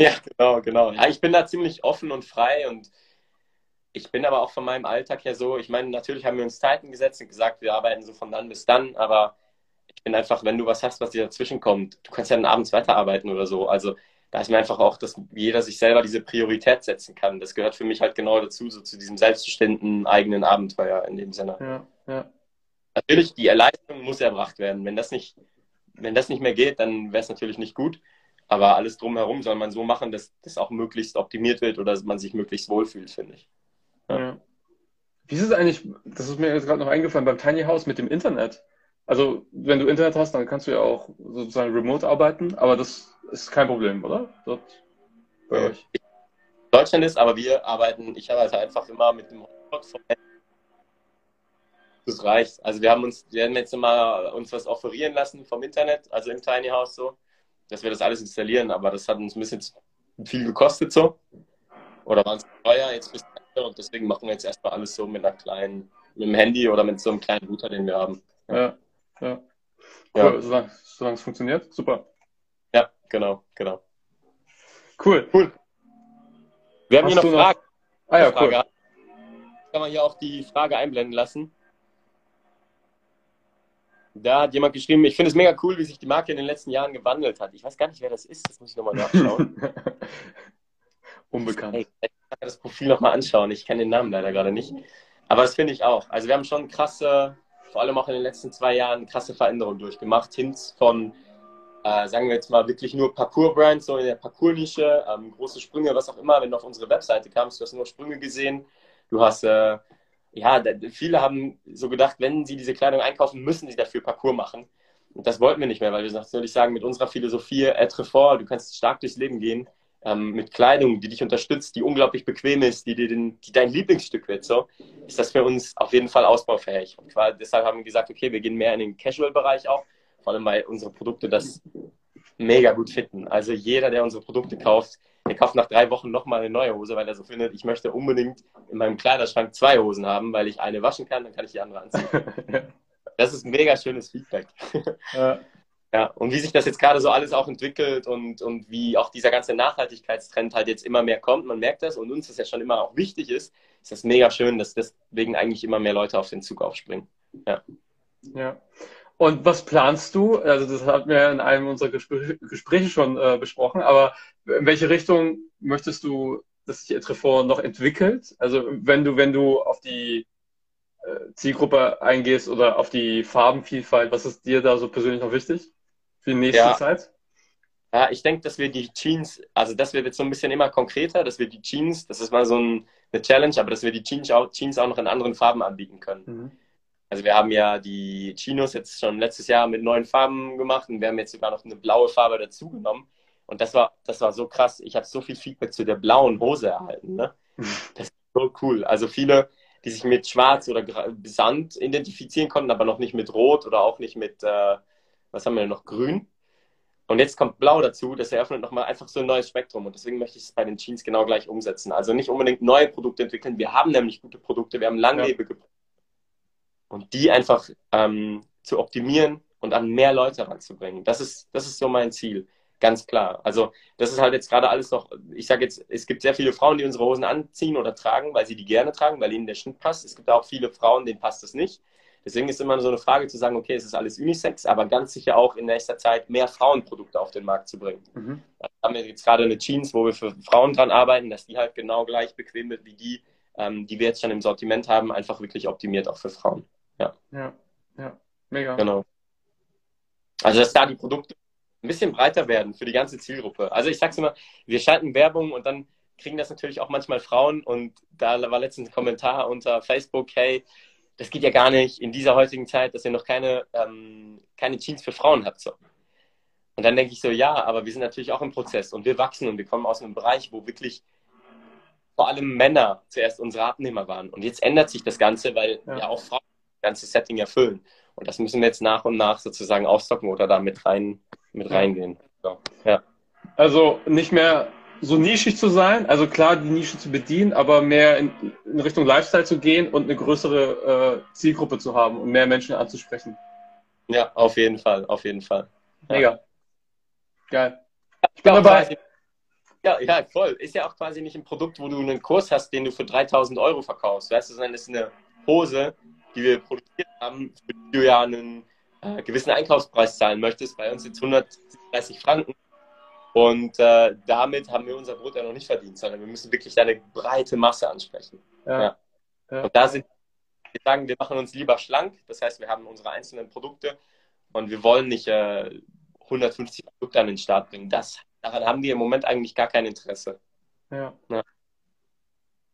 Ja, genau, genau. Ja, ich bin da ziemlich offen und frei und ich bin aber auch von meinem Alltag her so, ich meine, natürlich haben wir uns Zeiten gesetzt und gesagt, wir arbeiten so von dann bis dann, aber ich bin einfach, wenn du was hast, was dir dazwischen kommt, du kannst ja dann abends weiterarbeiten oder so. Also da ist mir einfach auch, dass jeder sich selber diese Priorität setzen kann. Das gehört für mich halt genau dazu, so zu diesem selbstbestimmten eigenen Abenteuer in dem Sinne. Ja, ja. Natürlich, die Erleichterung muss erbracht werden. Wenn das nicht, wenn das nicht mehr geht, dann wäre es natürlich nicht gut. Aber alles drumherum soll man so machen, dass das auch möglichst optimiert wird oder dass man sich möglichst wohlfühlt, finde ich. Ja. ja. Wie ist es eigentlich, das ist mir jetzt gerade noch eingefallen, beim Tiny House mit dem Internet? Also, wenn du Internet hast, dann kannst du ja auch sozusagen remote arbeiten, aber das ist kein Problem, oder? Dort bei ja. euch. Deutschland ist, aber wir arbeiten, ich arbeite einfach immer mit dem Hotspot Das reicht. Also wir haben uns, wir haben jetzt mal uns was offerieren lassen vom Internet, also im Tiny House so, dass wir das alles installieren, aber das hat uns ein bisschen viel gekostet so. Oder war es teuer, jetzt ein bisschen und deswegen machen wir jetzt erstmal alles so mit einer kleinen, mit dem Handy oder mit so einem kleinen Router, den wir haben. Ja, ja. Cool, ja. solange es funktioniert, super. Genau, genau. Cool. Cool. Wir haben Hast hier noch Fragen. Noch... Ah ja, Frage. cool. Kann man hier auch die Frage einblenden lassen. Da hat jemand geschrieben, ich finde es mega cool, wie sich die Marke in den letzten Jahren gewandelt hat. Ich weiß gar nicht, wer das ist. Das muss ich nochmal nachschauen. Unbekannt. Hey, ich kann das Profil nochmal anschauen. Ich kenne den Namen leider gerade nicht. Aber das finde ich auch. Also wir haben schon krasse, vor allem auch in den letzten zwei Jahren, krasse Veränderungen durchgemacht. Hin von, äh, sagen wir jetzt mal, wirklich nur Parcours-Brands, so in der Parcours-Nische, ähm, große Sprünge, was auch immer. Wenn du auf unsere Webseite kamst, du hast nur Sprünge gesehen. Du hast äh, ja, viele haben so gedacht, wenn sie diese Kleidung einkaufen, müssen sie dafür Parcours machen. Und das wollten wir nicht mehr, weil wir natürlich sagen, mit unserer Philosophie, être fort, du kannst stark durchs Leben gehen, ähm, mit Kleidung, die dich unterstützt, die unglaublich bequem ist, die, dir den, die dein Lieblingsstück wird, so, ist das für uns auf jeden Fall ausbaufähig. Und deshalb haben wir gesagt, okay, wir gehen mehr in den Casual-Bereich auch, vor allem weil unsere Produkte das mega gut fitten. Also jeder, der unsere Produkte kauft, der kauft nach drei Wochen nochmal eine neue Hose, weil er so findet, ich möchte unbedingt in meinem Kleiderschrank zwei Hosen haben, weil ich eine waschen kann, dann kann ich die andere anziehen. das ist ein mega schönes Feedback. Ja. ja. und wie sich das jetzt gerade so alles auch entwickelt und, und wie auch dieser ganze Nachhaltigkeitstrend halt jetzt immer mehr kommt, man merkt das und uns das ja schon immer auch wichtig ist, ist das mega schön, dass deswegen eigentlich immer mehr Leute auf den Zug aufspringen. Ja. Ja. Und was planst du? Also das hatten wir in einem unserer Gespr Gespräche schon äh, besprochen, aber in welche Richtung möchtest du, dass sich Etrefort noch entwickelt? Also wenn du, wenn du auf die äh, Zielgruppe eingehst oder auf die Farbenvielfalt, was ist dir da so persönlich noch wichtig für die nächste ja. Zeit? Ja, ich denke, dass wir die Jeans, also das wird jetzt so ein bisschen immer konkreter, dass wir die Jeans, das ist mal so ein, eine Challenge, aber dass wir die Jeans auch, Jeans auch noch in anderen Farben anbieten können. Mhm. Also wir haben ja die Chinos jetzt schon letztes Jahr mit neuen Farben gemacht und wir haben jetzt sogar noch eine blaue Farbe dazu genommen. Und das war, das war so krass. Ich habe so viel Feedback zu der blauen Hose erhalten. Ne? Das ist so cool. Also viele, die sich mit Schwarz oder Sand identifizieren konnten, aber noch nicht mit Rot oder auch nicht mit, äh, was haben wir denn noch, Grün. Und jetzt kommt Blau dazu, das eröffnet nochmal einfach so ein neues Spektrum. Und deswegen möchte ich es bei den Jeans genau gleich umsetzen. Also nicht unbedingt neue Produkte entwickeln. Wir haben nämlich gute Produkte, wir haben langlebige ja und die einfach ähm, zu optimieren und an mehr Leute ranzubringen. Das ist, das ist so mein Ziel, ganz klar. Also das ist halt jetzt gerade alles noch, ich sage jetzt, es gibt sehr viele Frauen, die unsere Hosen anziehen oder tragen, weil sie die gerne tragen, weil ihnen der Schnitt passt. Es gibt auch viele Frauen, denen passt es nicht. Deswegen ist immer so eine Frage zu sagen, okay, es ist alles Unisex, aber ganz sicher auch in nächster Zeit mehr Frauenprodukte auf den Markt zu bringen. Mhm. Da haben wir jetzt gerade eine Jeans, wo wir für Frauen dran arbeiten, dass die halt genau gleich bequem wird wie die, ähm, die wir jetzt schon im Sortiment haben, einfach wirklich optimiert auch für Frauen. Ja. Ja, ja. Mega. Genau. Also, dass da die Produkte ein bisschen breiter werden für die ganze Zielgruppe. Also, ich sag's immer, wir schalten Werbung und dann kriegen das natürlich auch manchmal Frauen und da war letztens ein Kommentar unter Facebook, hey, das geht ja gar nicht in dieser heutigen Zeit, dass ihr noch keine, ähm, keine Jeans für Frauen habt. So. Und dann denke ich so, ja, aber wir sind natürlich auch im Prozess und wir wachsen und wir kommen aus einem Bereich, wo wirklich vor allem Männer zuerst unsere Abnehmer waren. Und jetzt ändert sich das Ganze, weil ja, ja auch Frauen ganze Setting erfüllen. Und das müssen wir jetzt nach und nach sozusagen aufstocken oder da mit, rein, mit reingehen. So, ja. Also nicht mehr so nischig zu sein, also klar die Nische zu bedienen, aber mehr in, in Richtung Lifestyle zu gehen und eine größere äh, Zielgruppe zu haben und mehr Menschen anzusprechen. Ja, auf jeden Fall, auf jeden Fall. Ja. Mega. Geil. Ich bin dabei. Quasi, ja, ja, voll. Ist ja auch quasi nicht ein Produkt, wo du einen Kurs hast, den du für 3000 Euro verkaufst, weißt du, sondern es ist eine Hose, die wir produziert haben, für die du ja einen äh, gewissen Einkaufspreis zahlen möchtest. Bei uns sind es 130 Franken. Und äh, damit haben wir unser Brot ja noch nicht verdient, sondern wir müssen wirklich eine breite Masse ansprechen. Ja. Ja. Ja. Und da sind wir sagen, wir machen uns lieber schlank. Das heißt, wir haben unsere einzelnen Produkte und wir wollen nicht äh, 150 Produkte an den Start bringen. Das, daran haben wir im Moment eigentlich gar kein Interesse. Ja.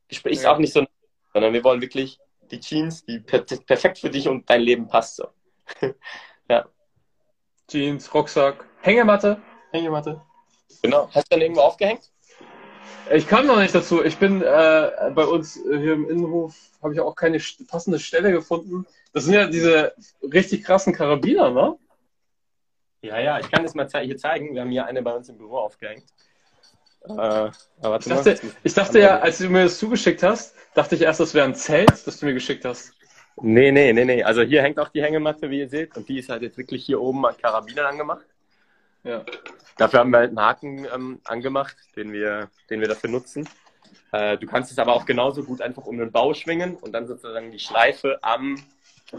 Gespräch ist auch nicht so, sondern wir wollen wirklich die Jeans, die per perfekt für dich und dein Leben passt so. ja. Jeans, Rucksack, Hängematte. Hängematte. Genau. Hast du dann irgendwo aufgehängt? Ich kam noch nicht dazu. Ich bin äh, bei uns hier im Innenhof, habe ich auch keine passende Stelle gefunden. Das sind ja diese richtig krassen Karabiner, ne? Ja, ja, ich kann das mal hier zeigen. Wir haben hier eine bei uns im Büro aufgehängt. Äh, ich dachte, ich dachte ja, als du mir das zugeschickt hast, dachte ich erst, das wäre ein Zelt, das du mir geschickt hast. Nee, nee, nee, nee. Also hier hängt auch die Hängematte, wie ihr seht. Und die ist halt jetzt wirklich hier oben an Karabiner angemacht. Ja. Dafür haben wir halt einen Haken ähm, angemacht, den wir, den wir dafür nutzen. Äh, du kannst es aber auch genauso gut einfach um den Bau schwingen und dann sozusagen die Schleife am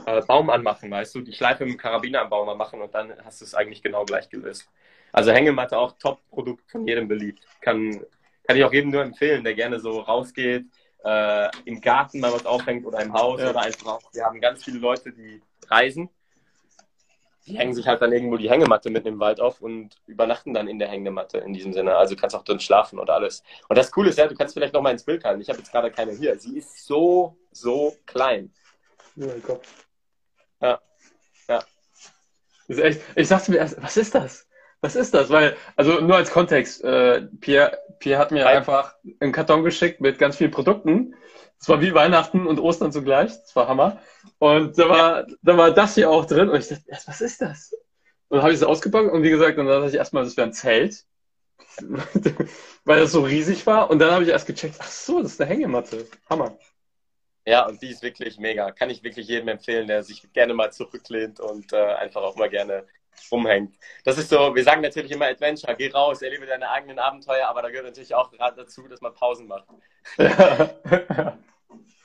äh, Baum anmachen, weißt du? Die Schleife mit dem Karabiner am Baum anmachen und dann hast du es eigentlich genau gleich gelöst. Also Hängematte auch Top-Produkt von jedem beliebt. Kann, kann ich auch jedem nur empfehlen, der gerne so rausgeht, äh, im Garten mal was aufhängt oder im Haus ja. oder einfach auch. Wir haben ganz viele Leute, die reisen die hängen sich halt dann irgendwo die Hängematte mit im Wald auf und übernachten dann in der Hängematte in diesem Sinne. Also du kannst auch drin schlafen und alles. Und das Coole ist ja, du kannst vielleicht noch mal ins Bild halten. Ich habe jetzt gerade keine hier. Sie ist so, so klein. Ja, Gott. Ja. Ja. Das ist echt, ich dachte mir erst, was ist das? Was ist das? Weil, also nur als Kontext, äh, Pierre, Pierre hat mir Hi. einfach einen Karton geschickt mit ganz vielen Produkten. Es war wie Weihnachten und Ostern zugleich. Das war Hammer. Und da war, da war das hier auch drin. Und ich dachte, was ist das? Und dann habe ich es ausgepackt und wie gesagt, dann dachte ich erstmal, das wäre ein Zelt. Weil das so riesig war. Und dann habe ich erst gecheckt, ach so, das ist eine Hängematte. Hammer. Ja, und die ist wirklich mega. Kann ich wirklich jedem empfehlen, der sich gerne mal zurücklehnt und äh, einfach auch mal gerne rumhängt. Das ist so, wir sagen natürlich immer Adventure, geh raus, erlebe deine eigenen Abenteuer, aber da gehört natürlich auch gerade dazu, dass man Pausen macht. Ja.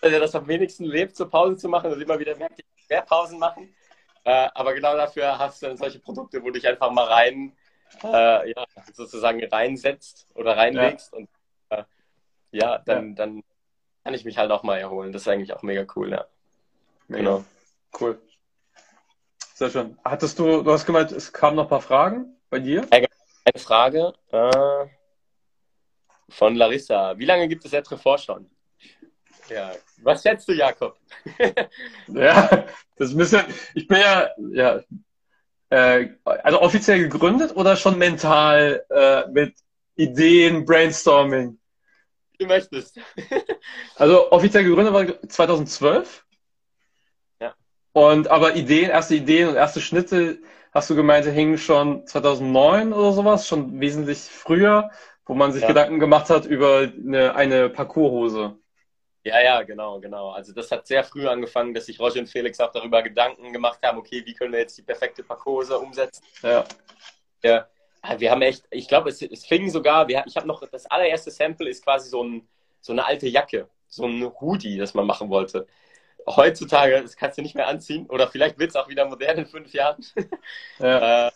also das am wenigsten lebt, so Pausen zu machen und immer wieder merkt, ich mehr Pausen machen. Äh, aber genau dafür hast du dann solche Produkte, wo du dich einfach mal rein, äh, ja, sozusagen reinsetzt oder reinlegst ja. und äh, ja, dann, ja. dann kann ich mich halt auch mal erholen. Das ist eigentlich auch mega cool, ja. Mega. Genau. Cool. Sehr schön. Hattest du, du hast gemeint, es kamen noch ein paar Fragen bei dir? Eine Frage äh, von Larissa. Wie lange gibt es Etrefort schon? Ja. Was schätzt du, Jakob? ja, das müssen, ich bin ja, ja, äh, also offiziell gegründet oder schon mental äh, mit Ideen, Brainstorming? Wie du möchtest. also offiziell gegründet war 2012. Und aber Ideen, erste Ideen und erste Schnitte, hast du gemeint, hingen schon 2009 oder sowas, schon wesentlich früher, wo man sich ja. Gedanken gemacht hat über eine, eine Parcourshose. Ja, ja, genau, genau. Also das hat sehr früh angefangen, dass sich Roger und Felix auch darüber Gedanken gemacht haben, okay, wie können wir jetzt die perfekte Parcourse umsetzen? Ja. ja. Wir haben echt, ich glaube, es, es fing sogar, wir, ich habe noch, das allererste Sample ist quasi so, ein, so eine alte Jacke, so ein Hoodie, das man machen wollte heutzutage, das kannst du nicht mehr anziehen. Oder vielleicht wird es auch wieder modern in fünf Jahren. Ja. Äh,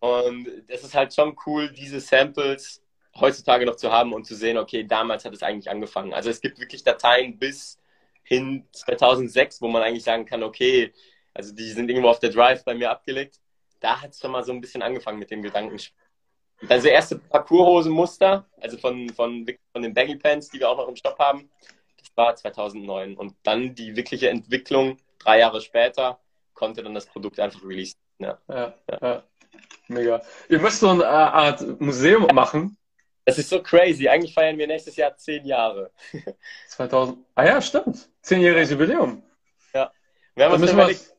und es ist halt schon cool, diese Samples heutzutage noch zu haben und zu sehen, okay, damals hat es eigentlich angefangen. Also es gibt wirklich Dateien bis hin 2006, wo man eigentlich sagen kann, okay, also die sind irgendwo auf der Drive bei mir abgelegt. Da hat es schon mal so ein bisschen angefangen mit dem Gedanken. Also erste Parcourshose-Muster, also von, von, von den Baggy Pants, die wir auch noch im Shop haben, war 2009. Und dann die wirkliche Entwicklung, drei Jahre später, konnte dann das Produkt einfach releasen. Ja. Ja, ja. Mega. Ihr müsst so eine Art Museum machen. Es ist so crazy. Eigentlich feiern wir nächstes Jahr zehn Jahre. 2000. Ah ja, stimmt. Zehnjähriges Jubiläum. Ja. Wir haben uns überlegt,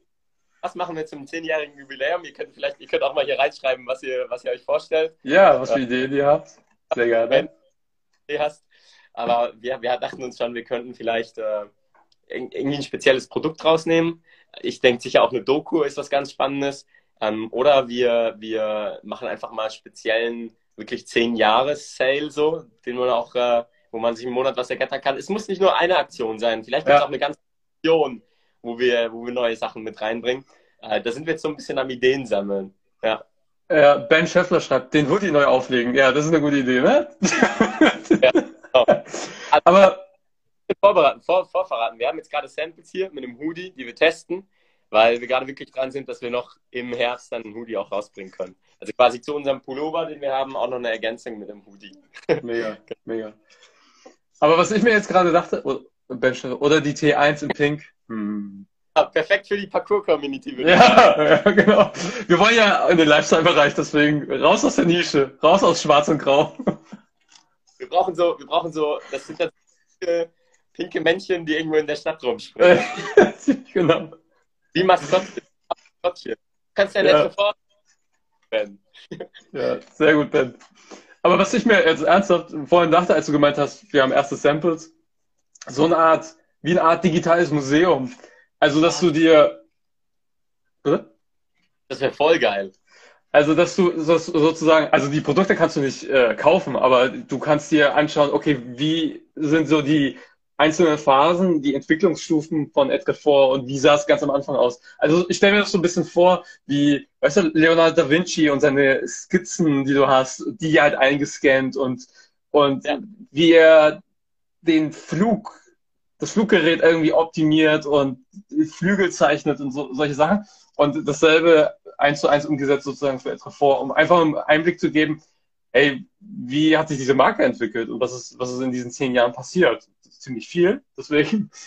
was machen wir zum zehnjährigen Jubiläum? Ihr könnt vielleicht, ihr könnt auch mal hier reinschreiben, was ihr, was ihr euch vorstellt. Ja, was für Ideen ihr habt. Sehr gerne. Wenn du hast. Aber wir, wir dachten uns schon, wir könnten vielleicht äh, irgendwie ein spezielles Produkt rausnehmen. Ich denke sicher auch eine Doku ist was ganz Spannendes. Ähm, oder wir, wir machen einfach mal speziellen, wirklich zehn Jahres Sale so, den man auch, äh, wo man sich im Monat was ergattern kann. Es muss nicht nur eine Aktion sein. Vielleicht gibt es ja. auch eine ganze Aktion, wo wir, wo wir neue Sachen mit reinbringen. Äh, da sind wir jetzt so ein bisschen am Ideen sammeln. Ja. Ja, Ben Scheffler schreibt, den Hoodie neu auflegen. Ja, das ist eine gute Idee, ne? ja. Aber vorbereiten, vor, vorverraten. Wir haben jetzt gerade Samples hier mit einem Hoodie, die wir testen, weil wir gerade wirklich dran sind, dass wir noch im Herbst dann einen Hoodie auch rausbringen können. Also quasi zu unserem Pullover, den wir haben, auch noch eine Ergänzung mit dem Hoodie. Mega, mega. Aber was ich mir jetzt gerade dachte, oder die T1 in Pink. Hm. Ja, perfekt für die Parcours-Community. Ja, ja, genau. Wir wollen ja in den Lifestyle-Bereich, deswegen raus aus der Nische, raus aus Schwarz und Grau. Wir brauchen so, wir brauchen so, das sind das pinke, pinke Männchen, die irgendwo in der Stadt rumspringen. genau. Wie Maskottchen. Maskottchen. Kannst du ja Ja. nicht sofort Ben. Ja, sehr gut, Ben. Aber was ich mir jetzt ernsthaft vorhin dachte, als du gemeint hast, wir haben erste Samples, so eine Art, wie eine Art digitales Museum. Also, dass du dir, Bitte? Das wäre voll geil. Also, dass du so- sozusagen, also die Produkte kannst du nicht äh, kaufen, aber du kannst dir anschauen, okay, wie sind so die einzelnen Phasen, die Entwicklungsstufen von Edgar vor und wie sah es ganz am Anfang aus? Also ich stelle mir das so ein bisschen vor, wie, weißt du, Leonardo da Vinci und seine Skizzen, die du hast, die halt eingescannt und, und Ja. wie er den Flug, das Fluggerät irgendwie optimiert und Flügel zeichnet und so, solche Sachen. Und dasselbe eins zu eins umgesetzt sozusagen für vor, um einfach einen Einblick zu geben, hey, wie hat sich diese Marke entwickelt und was ist, was ist in diesen zehn Jahren passiert? Das ist ziemlich viel, deswegen.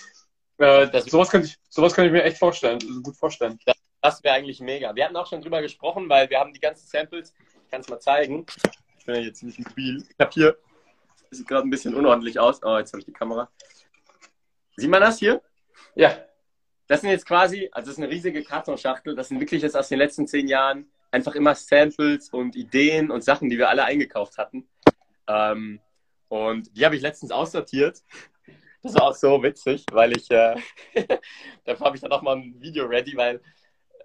Äh, Das- sowas, könnte ich, sowas könnte ich mir echt vorstellen, gut vorstellen. Das wäre eigentlich mega. Wir hatten auch schon drüber gesprochen, weil wir haben die ganzen Samples. Ich kann es mal zeigen. Ich bin ja jetzt ziemlich mobil. Ich habe hier, das sieht gerade ein bisschen unordentlich aus. Oh, jetzt habe ich die Kamera. Sieht man das hier? Ja, Das sind jetzt quasi, also das ist eine riesige Kartonschachtel. Das sind wirklich jetzt aus den letzten zehn Jahren einfach immer Samples und Ideen und Sachen, die wir alle eingekauft hatten. Ähm, und die habe ich letztens aussortiert. Das war auch so witzig, weil ich, äh, dafür habe ich dann auch mal ein Video ready, weil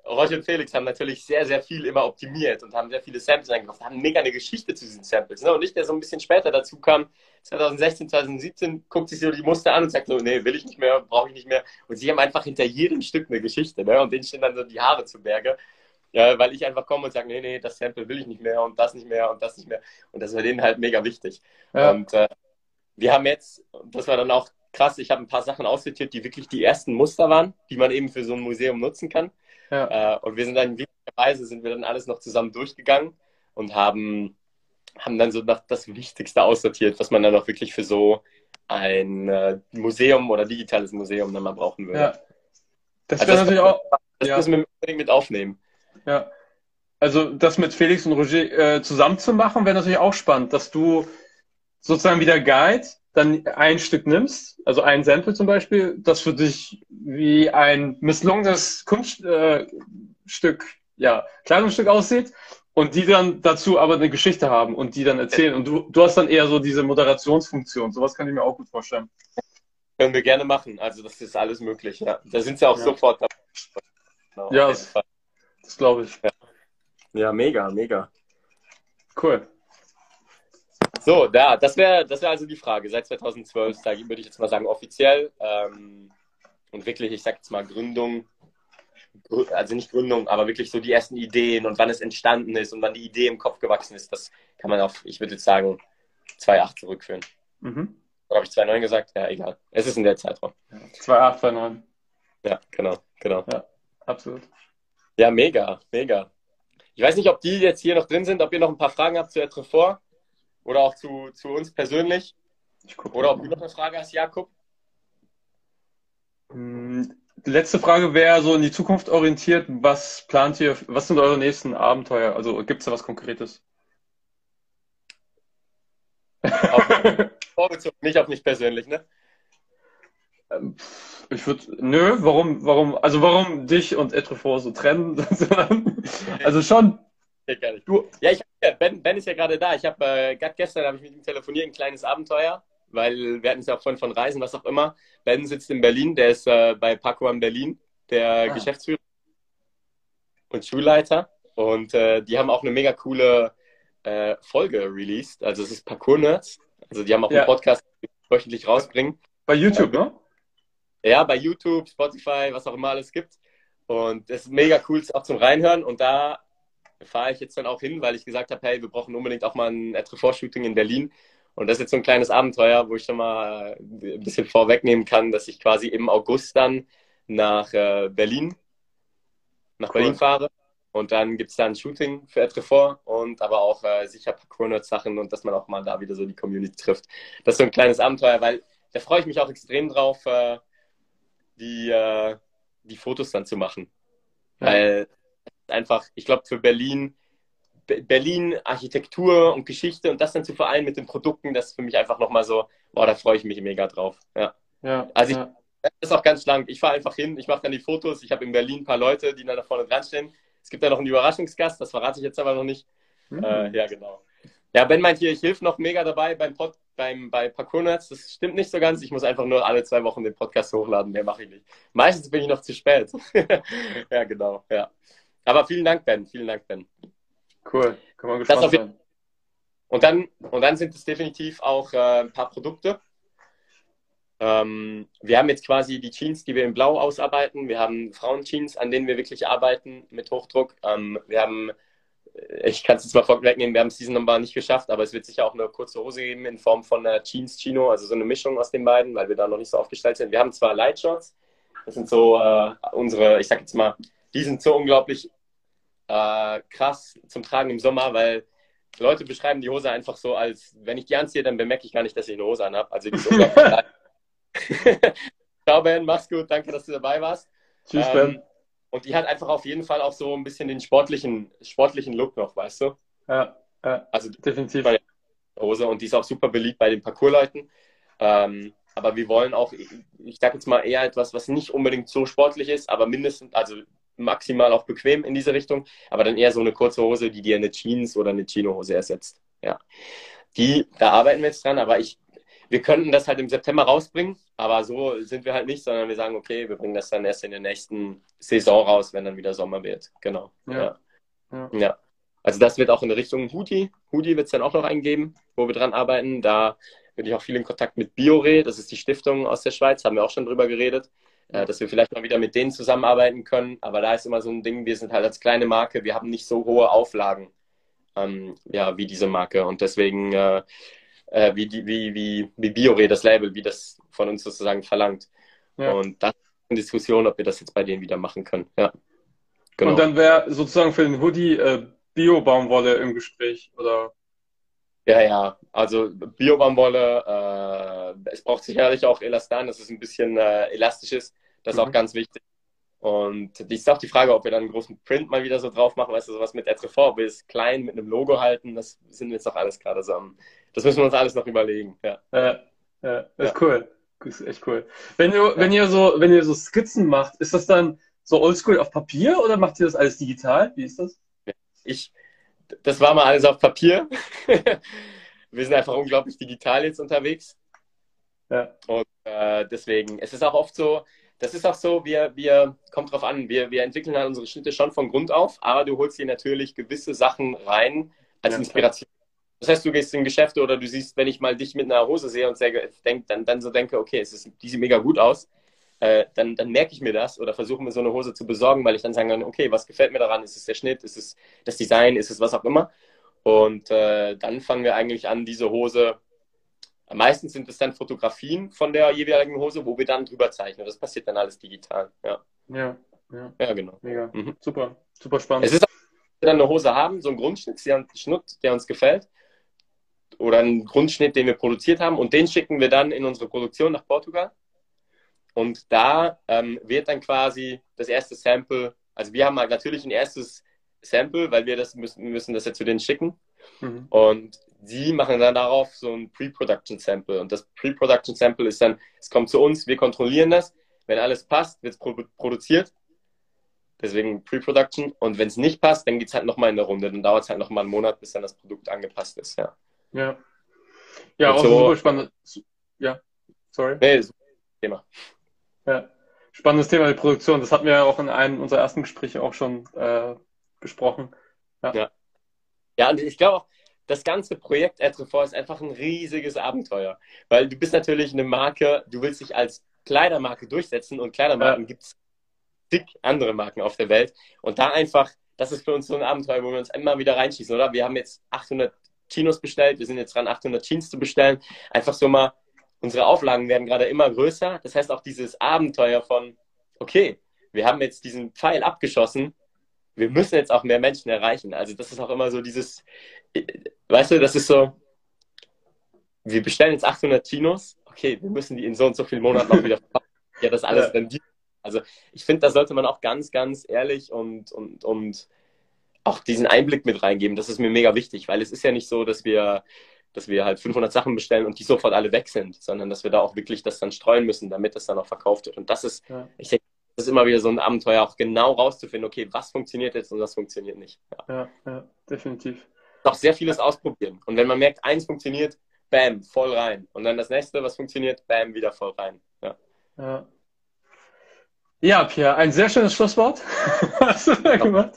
Roger und Felix haben natürlich sehr, sehr viel immer optimiert und haben sehr viele Samples eingekauft, haben mega eine Geschichte zu diesen Samples. Ne? Und ich, der so ein bisschen später dazu kam, 2016, 2017, guckt sich so die Muster an und sagt so, nee, will ich nicht mehr, brauche ich nicht mehr. Und sie haben einfach hinter jedem Stück eine Geschichte, ne? Und denen stehen dann so die Haare zu Berge. Ja, weil ich einfach komme und sage, nee, nee, das Sample will ich nicht mehr und das nicht mehr und das nicht mehr. Und das war denen halt mega wichtig. ja, Und äh, wir haben jetzt, das war dann auch krass, ich habe ein paar Sachen aussortiert, die wirklich die ersten Muster waren, die man eben für so ein Museum nutzen kann. Ja, Äh, und wir sind dann, witzigerweise sind wir dann alles noch zusammen durchgegangen und haben, haben dann so nach das Wichtigste aussortiert, was man dann auch wirklich für so ein äh, Museum oder digitales Museum dann mal brauchen würde. ja. Das Also wäre das- natürlich auch, Das Ja. müssen wir unbedingt mit aufnehmen. ja. Also das mit Felix und Roger äh, zusammen zu machen, wäre natürlich auch spannend, dass du sozusagen wie der Guide dann ein Stück nimmst, also ein Sample zum Beispiel, das für dich wie ein misslungenes Kunststück, äh, ja, Kleidungsstück aussieht und die dann dazu aber eine Geschichte haben und die dann erzählen. Und du, du hast dann eher so diese Moderationsfunktion. Sowas kann ich mir auch gut vorstellen. Können wir gerne machen. Also das ist alles möglich. Ja. Da sind sie auch Ja. sofort dabei. Genau, Ja, Fall. Das glaube ich. ja, mega, mega. Cool. So, da, das wäre das wär also die Frage. Seit 2012, da würde ich jetzt mal sagen, offiziell. Ähm, und wirklich, ich sag jetzt mal Gründung, Grü- also nicht Gründung, aber wirklich so die ersten Ideen und wann es entstanden ist und wann die Idee im Kopf gewachsen ist, das kann man auf, ich würde jetzt sagen, 2,8 zurückführen. Mhm. Oder habe ich 2,9 gesagt? Ja, egal. Es ist in der Zeitraum. 2829. Ja, genau, genau. Absolut. Ja, mega, mega. Ich weiß nicht, ob die jetzt hier noch drin sind, ob ihr noch ein paar Fragen habt zu Etrefort oder auch zu, zu uns persönlich. Ich guck Oder ob du noch eine Frage hast, Jakob. Hm, Die letzte Frage wäre so in die Zukunft orientiert. Was plant ihr, was sind eure nächsten Abenteuer? Also gibt es da was Konkretes? Vorbezogen, nicht auf mich persönlich, ne? Ähm, Ich würde, nö, warum, warum, also warum dich und Etrefort so trennen? also schon, Ja, gar nicht. du, Ja, ich, ben, ben ist ja gerade da. Ich habe äh, gerade gestern habe ich mit ihm telefoniert, ein kleines Abenteuer, weil wir hatten es ja auch vorhin von Reisen, was auch immer. Ben sitzt in Berlin, der ist äh, bei Paco in Berlin, der Ah. Geschäftsführer und Schulleiter. Und äh, die haben auch eine mega coole äh, Folge released. Also es ist Parkour Nerds. Also die haben auch Ja. einen Podcast, den sie wöchentlich rausbringen. bei YouTube, ne? Ja, bei YouTube, Spotify, was auch immer alles gibt. Und das ist mega cool auch zum Reinhören. Und da fahre ich jetzt dann auch hin, weil ich gesagt habe, hey, wir brauchen unbedingt auch mal ein Etrefort-Shooting in Berlin. Und das ist jetzt so ein kleines Abenteuer, wo ich schon mal ein bisschen vorwegnehmen kann, dass ich quasi im August dann nach äh, Berlin, nach Cool. Berlin fahre. Und dann gibt es da ein Shooting für Etrefort und aber auch äh, sicher Parkour-Sachen und dass man auch mal da wieder so die Community trifft. Das ist so ein kleines Abenteuer, weil da freue ich mich auch extrem drauf, äh, die, äh, die Fotos dann zu machen. Ja. Weil einfach, ich glaube, für Berlin Berlin, Architektur und Geschichte und das dann zu vereinen mit den Produkten, das ist für mich einfach nochmal so, boah, da freue ich mich mega drauf. Ja. ja also ich, ja. das ist auch ganz schlank. Ich fahre einfach hin, ich mache dann die Fotos. Ich habe in Berlin ein paar Leute, die dann da vorne dran stehen. Es gibt da noch einen Überraschungsgast, das verrate ich jetzt aber noch nicht. Mhm. Äh, ja, genau. Ja, Ben meint hier, ich helfe noch mega dabei beim Pod, beim, bei Parkour-Nerds. Das stimmt nicht so ganz. Ich muss einfach nur alle zwei Wochen den Podcast hochladen. Mehr mache ich nicht. Meistens bin ich noch zu spät. ja, genau. Ja. Aber vielen Dank, Ben. Vielen Dank, Ben. Cool. Kann man gespannt sein. Und dann, und dann sind es definitiv auch äh, ein paar Produkte. Ähm, wir haben jetzt quasi die Jeans, die wir in Blau ausarbeiten. Wir haben Frauen-Jeans, an denen wir wirklich arbeiten mit Hochdruck. Ähm, wir haben ich kann es jetzt mal vorwegnehmen, wir haben es diesen Nummer nicht geschafft, aber es wird sicher auch eine kurze Hose geben in Form von einer Jeans Chino, also so eine Mischung aus den beiden, weil wir da noch nicht so aufgestellt sind. Wir haben zwar Lightshots, das sind so äh, unsere, ich sag jetzt mal, die sind so unglaublich äh, krass zum Tragen im Sommer, weil Leute beschreiben die Hose einfach so, als wenn ich die anziehe, dann bemerke ich gar nicht, dass ich eine Hose anhabe. Also die ist unglaublich Ciao Ben, mach's gut, danke, dass du dabei warst. Tschüss ähm, Ben. Und die hat einfach auf jeden Fall auch so ein bisschen den sportlichen, sportlichen Look noch, weißt du? Ja, ja also definitiv. Hose und die ist auch super beliebt bei den Parkourleuten. Ähm, aber wir wollen auch, ich sag jetzt mal eher etwas, was nicht unbedingt so sportlich ist, aber mindestens, also maximal auch bequem in diese Richtung, aber dann eher so eine kurze Hose, die dir eine Jeans oder eine Chino-Hose ersetzt. Ja. Die, da arbeiten wir jetzt dran, aber ich wir könnten das halt im September rausbringen, aber so sind wir halt nicht, sondern wir sagen, okay, wir bringen das dann erst in der nächsten Saison raus, wenn dann wieder Sommer wird. Genau. Ja. ja. ja. Also das wird auch in Richtung Hoodie. Hoodie wird es dann auch noch eingeben, wo wir dran arbeiten. Da bin ich auch viel in Kontakt mit Biore, das ist die Stiftung aus der Schweiz, haben wir auch schon drüber geredet, äh, dass wir vielleicht mal wieder mit denen zusammenarbeiten können. Aber da ist immer so ein Ding, wir sind halt als kleine Marke, wir haben nicht so hohe Auflagen ähm, ja, wie diese Marke. Und deswegen äh, äh, wie, die, wie, wie, wie Biore, das Label, wie das von uns sozusagen verlangt. Ja. Und das ist eine Diskussion, ob wir das jetzt bei denen wieder machen können. Ja. Genau. Und dann wäre sozusagen für den Hoodie äh, Bio-Baumwolle im Gespräch, oder? Ja, ja, also Bio-Baumwolle, äh, es braucht sicherlich auch Elastan, dass es ein bisschen äh, elastisch ist. Das ist mhm. auch ganz wichtig. Und ist auch die Frage, ob wir dann einen großen Print mal wieder so drauf machen, weißt du, sowas mit Etrefort bis klein mit einem Logo halten, das sind jetzt doch alles gerade so das müssen wir uns alles noch überlegen, ja. Ja, ja das ist ja. cool. Das ist echt cool. Wenn ihr, wenn ihr so, wenn ihr so Skizzen macht, ist das dann so oldschool auf Papier oder macht ihr das alles digital? Wie ist das? Ich, das war mal alles auf Papier. wir sind einfach unglaublich digital jetzt unterwegs. Ja. Und äh, deswegen, es ist auch oft so, das ist auch so, wir, wir, kommt drauf an, wir, wir entwickeln halt unsere Schnitte schon von Grund auf, aber du holst dir natürlich gewisse Sachen rein als ja, Inspiration. Das heißt, du gehst in Geschäfte oder du siehst, wenn ich mal dich mit einer Hose sehe und sage, denk, dann, dann so denke, okay, es ist, die sieht mega gut aus, äh, dann, dann merke ich mir das oder versuche mir so eine Hose zu besorgen, weil ich dann sagen kann, okay, was gefällt mir daran? Ist es der Schnitt? Ist es das Design? Ist es was auch immer? Und äh, dann fangen wir eigentlich an, diese Hose Meistens sind es dann Fotografien von der jeweiligen Hose, wo wir dann drüber zeichnen. Das passiert dann alles digital. Ja, ja, ja. ja genau. Mega. Mhm. Super, super spannend. Es ist auch, wenn wir dann eine Hose haben, so einen Grundschnitt, einen Schnitt, der uns gefällt, oder einen Grundschnitt, den wir produziert haben, und den schicken wir dann in unsere Produktion nach Portugal. Und da ähm, wird dann quasi das erste Sample, also wir haben halt natürlich ein erstes Sample, weil wir das müssen, müssen das ja zu denen schicken. Mhm. Und sie machen dann darauf so ein Pre-Production Sample. Und das Pre-Production Sample ist dann, es kommt zu uns, wir kontrollieren das. Wenn alles passt, wird es pro produziert. Deswegen Pre-Production. Und wenn es nicht passt, dann geht es halt nochmal in der Runde. Dann dauert es halt nochmal einen Monat, bis dann das Produkt angepasst ist. Ja. Ja, ja auch so, super spannend. Ja, sorry. Nee, Thema. Ja, spannendes Thema, die Produktion. Das hatten wir ja auch in einem unserer ersten Gespräche auch schon äh, besprochen. Ja. ja. Ja, und ich glaube auch, das ganze Projekt Etrefort ist einfach ein riesiges Abenteuer. Weil du bist natürlich eine Marke, du willst dich als Kleidermarke durchsetzen und Kleidermarken ja. gibt es dick andere Marken auf der Welt. Und da einfach, das ist für uns so ein Abenteuer, wo wir uns immer wieder reinschießen, oder? Wir haben jetzt 800 Chinos bestellt, wir sind jetzt dran, 800 Jeans zu bestellen. Einfach so mal, unsere Auflagen werden gerade immer größer. Das heißt auch dieses Abenteuer von, okay, wir haben jetzt diesen Pfeil abgeschossen, wir müssen jetzt auch mehr Menschen erreichen. Also das ist auch immer so dieses, weißt du, das ist so, wir bestellen jetzt 800 Chinos, okay, wir müssen die in so und so vielen Monaten auch wieder verkaufen. Ja, das alles ja. rendiert. Also ich finde, da sollte man auch ganz, ganz ehrlich und, und, und auch diesen Einblick mit reingeben. Das ist mir mega wichtig, weil es ist ja nicht so, dass wir, dass wir halt 500 Sachen bestellen und die sofort alle weg sind, sondern dass wir da auch wirklich das dann streuen müssen, damit das dann auch verkauft wird. Und das ist, ja. ich denke, das ist immer wieder so ein Abenteuer, auch genau rauszufinden, okay, was funktioniert jetzt und was funktioniert nicht. Ja, ja, ja definitiv. Auch sehr vieles ausprobieren. Und wenn man merkt, eins funktioniert, bam, voll rein. Und dann das nächste, was funktioniert, bam, wieder voll rein. Ja. Ja, ja Pierre, ein sehr schönes Schlusswort. Hast du da gemacht?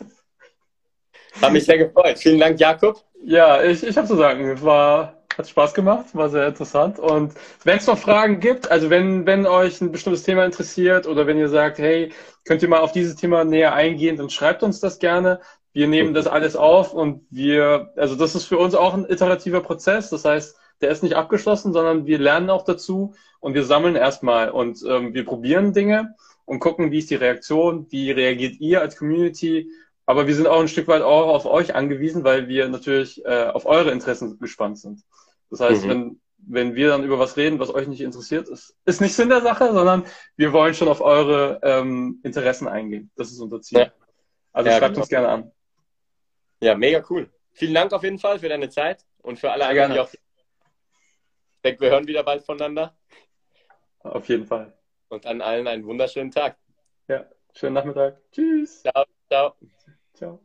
Hat mich sehr gefreut. Vielen Dank, Jakob. Ja, ich, ich habe zu sagen, war, hat Spaß gemacht, war sehr interessant. Und wenn es noch Fragen gibt, also wenn, wenn euch ein bestimmtes Thema interessiert oder wenn ihr sagt, hey, könnt ihr mal auf dieses Thema näher eingehen, dann schreibt uns das gerne. Wir nehmen das alles auf und wir, also das ist für uns auch ein iterativer Prozess. Das heißt, der ist nicht abgeschlossen, sondern wir lernen auch dazu und wir sammeln erstmal und ähm, wir probieren Dinge und gucken, wie ist die Reaktion, wie reagiert ihr als Community. Aber wir sind auch ein Stück weit auch auf euch angewiesen, weil wir natürlich äh, auf eure Interessen gespannt sind. Das heißt, mhm. wenn, wenn wir dann über was reden, was euch nicht interessiert, ist, ist nicht Sinn der Sache, sondern wir wollen schon auf eure ähm, Interessen eingehen. Das ist unser Ziel. Ja. Also ja, schreibt genau. uns gerne an. Ja, mega cool. Vielen Dank auf jeden Fall für deine Zeit und für alle anderen, die auch denke, wir hören wieder bald voneinander. Auf jeden Fall. Und an allen einen wunderschönen Tag. Ja, schönen Nachmittag. Tschüss. Ciao, ciao. Ciao.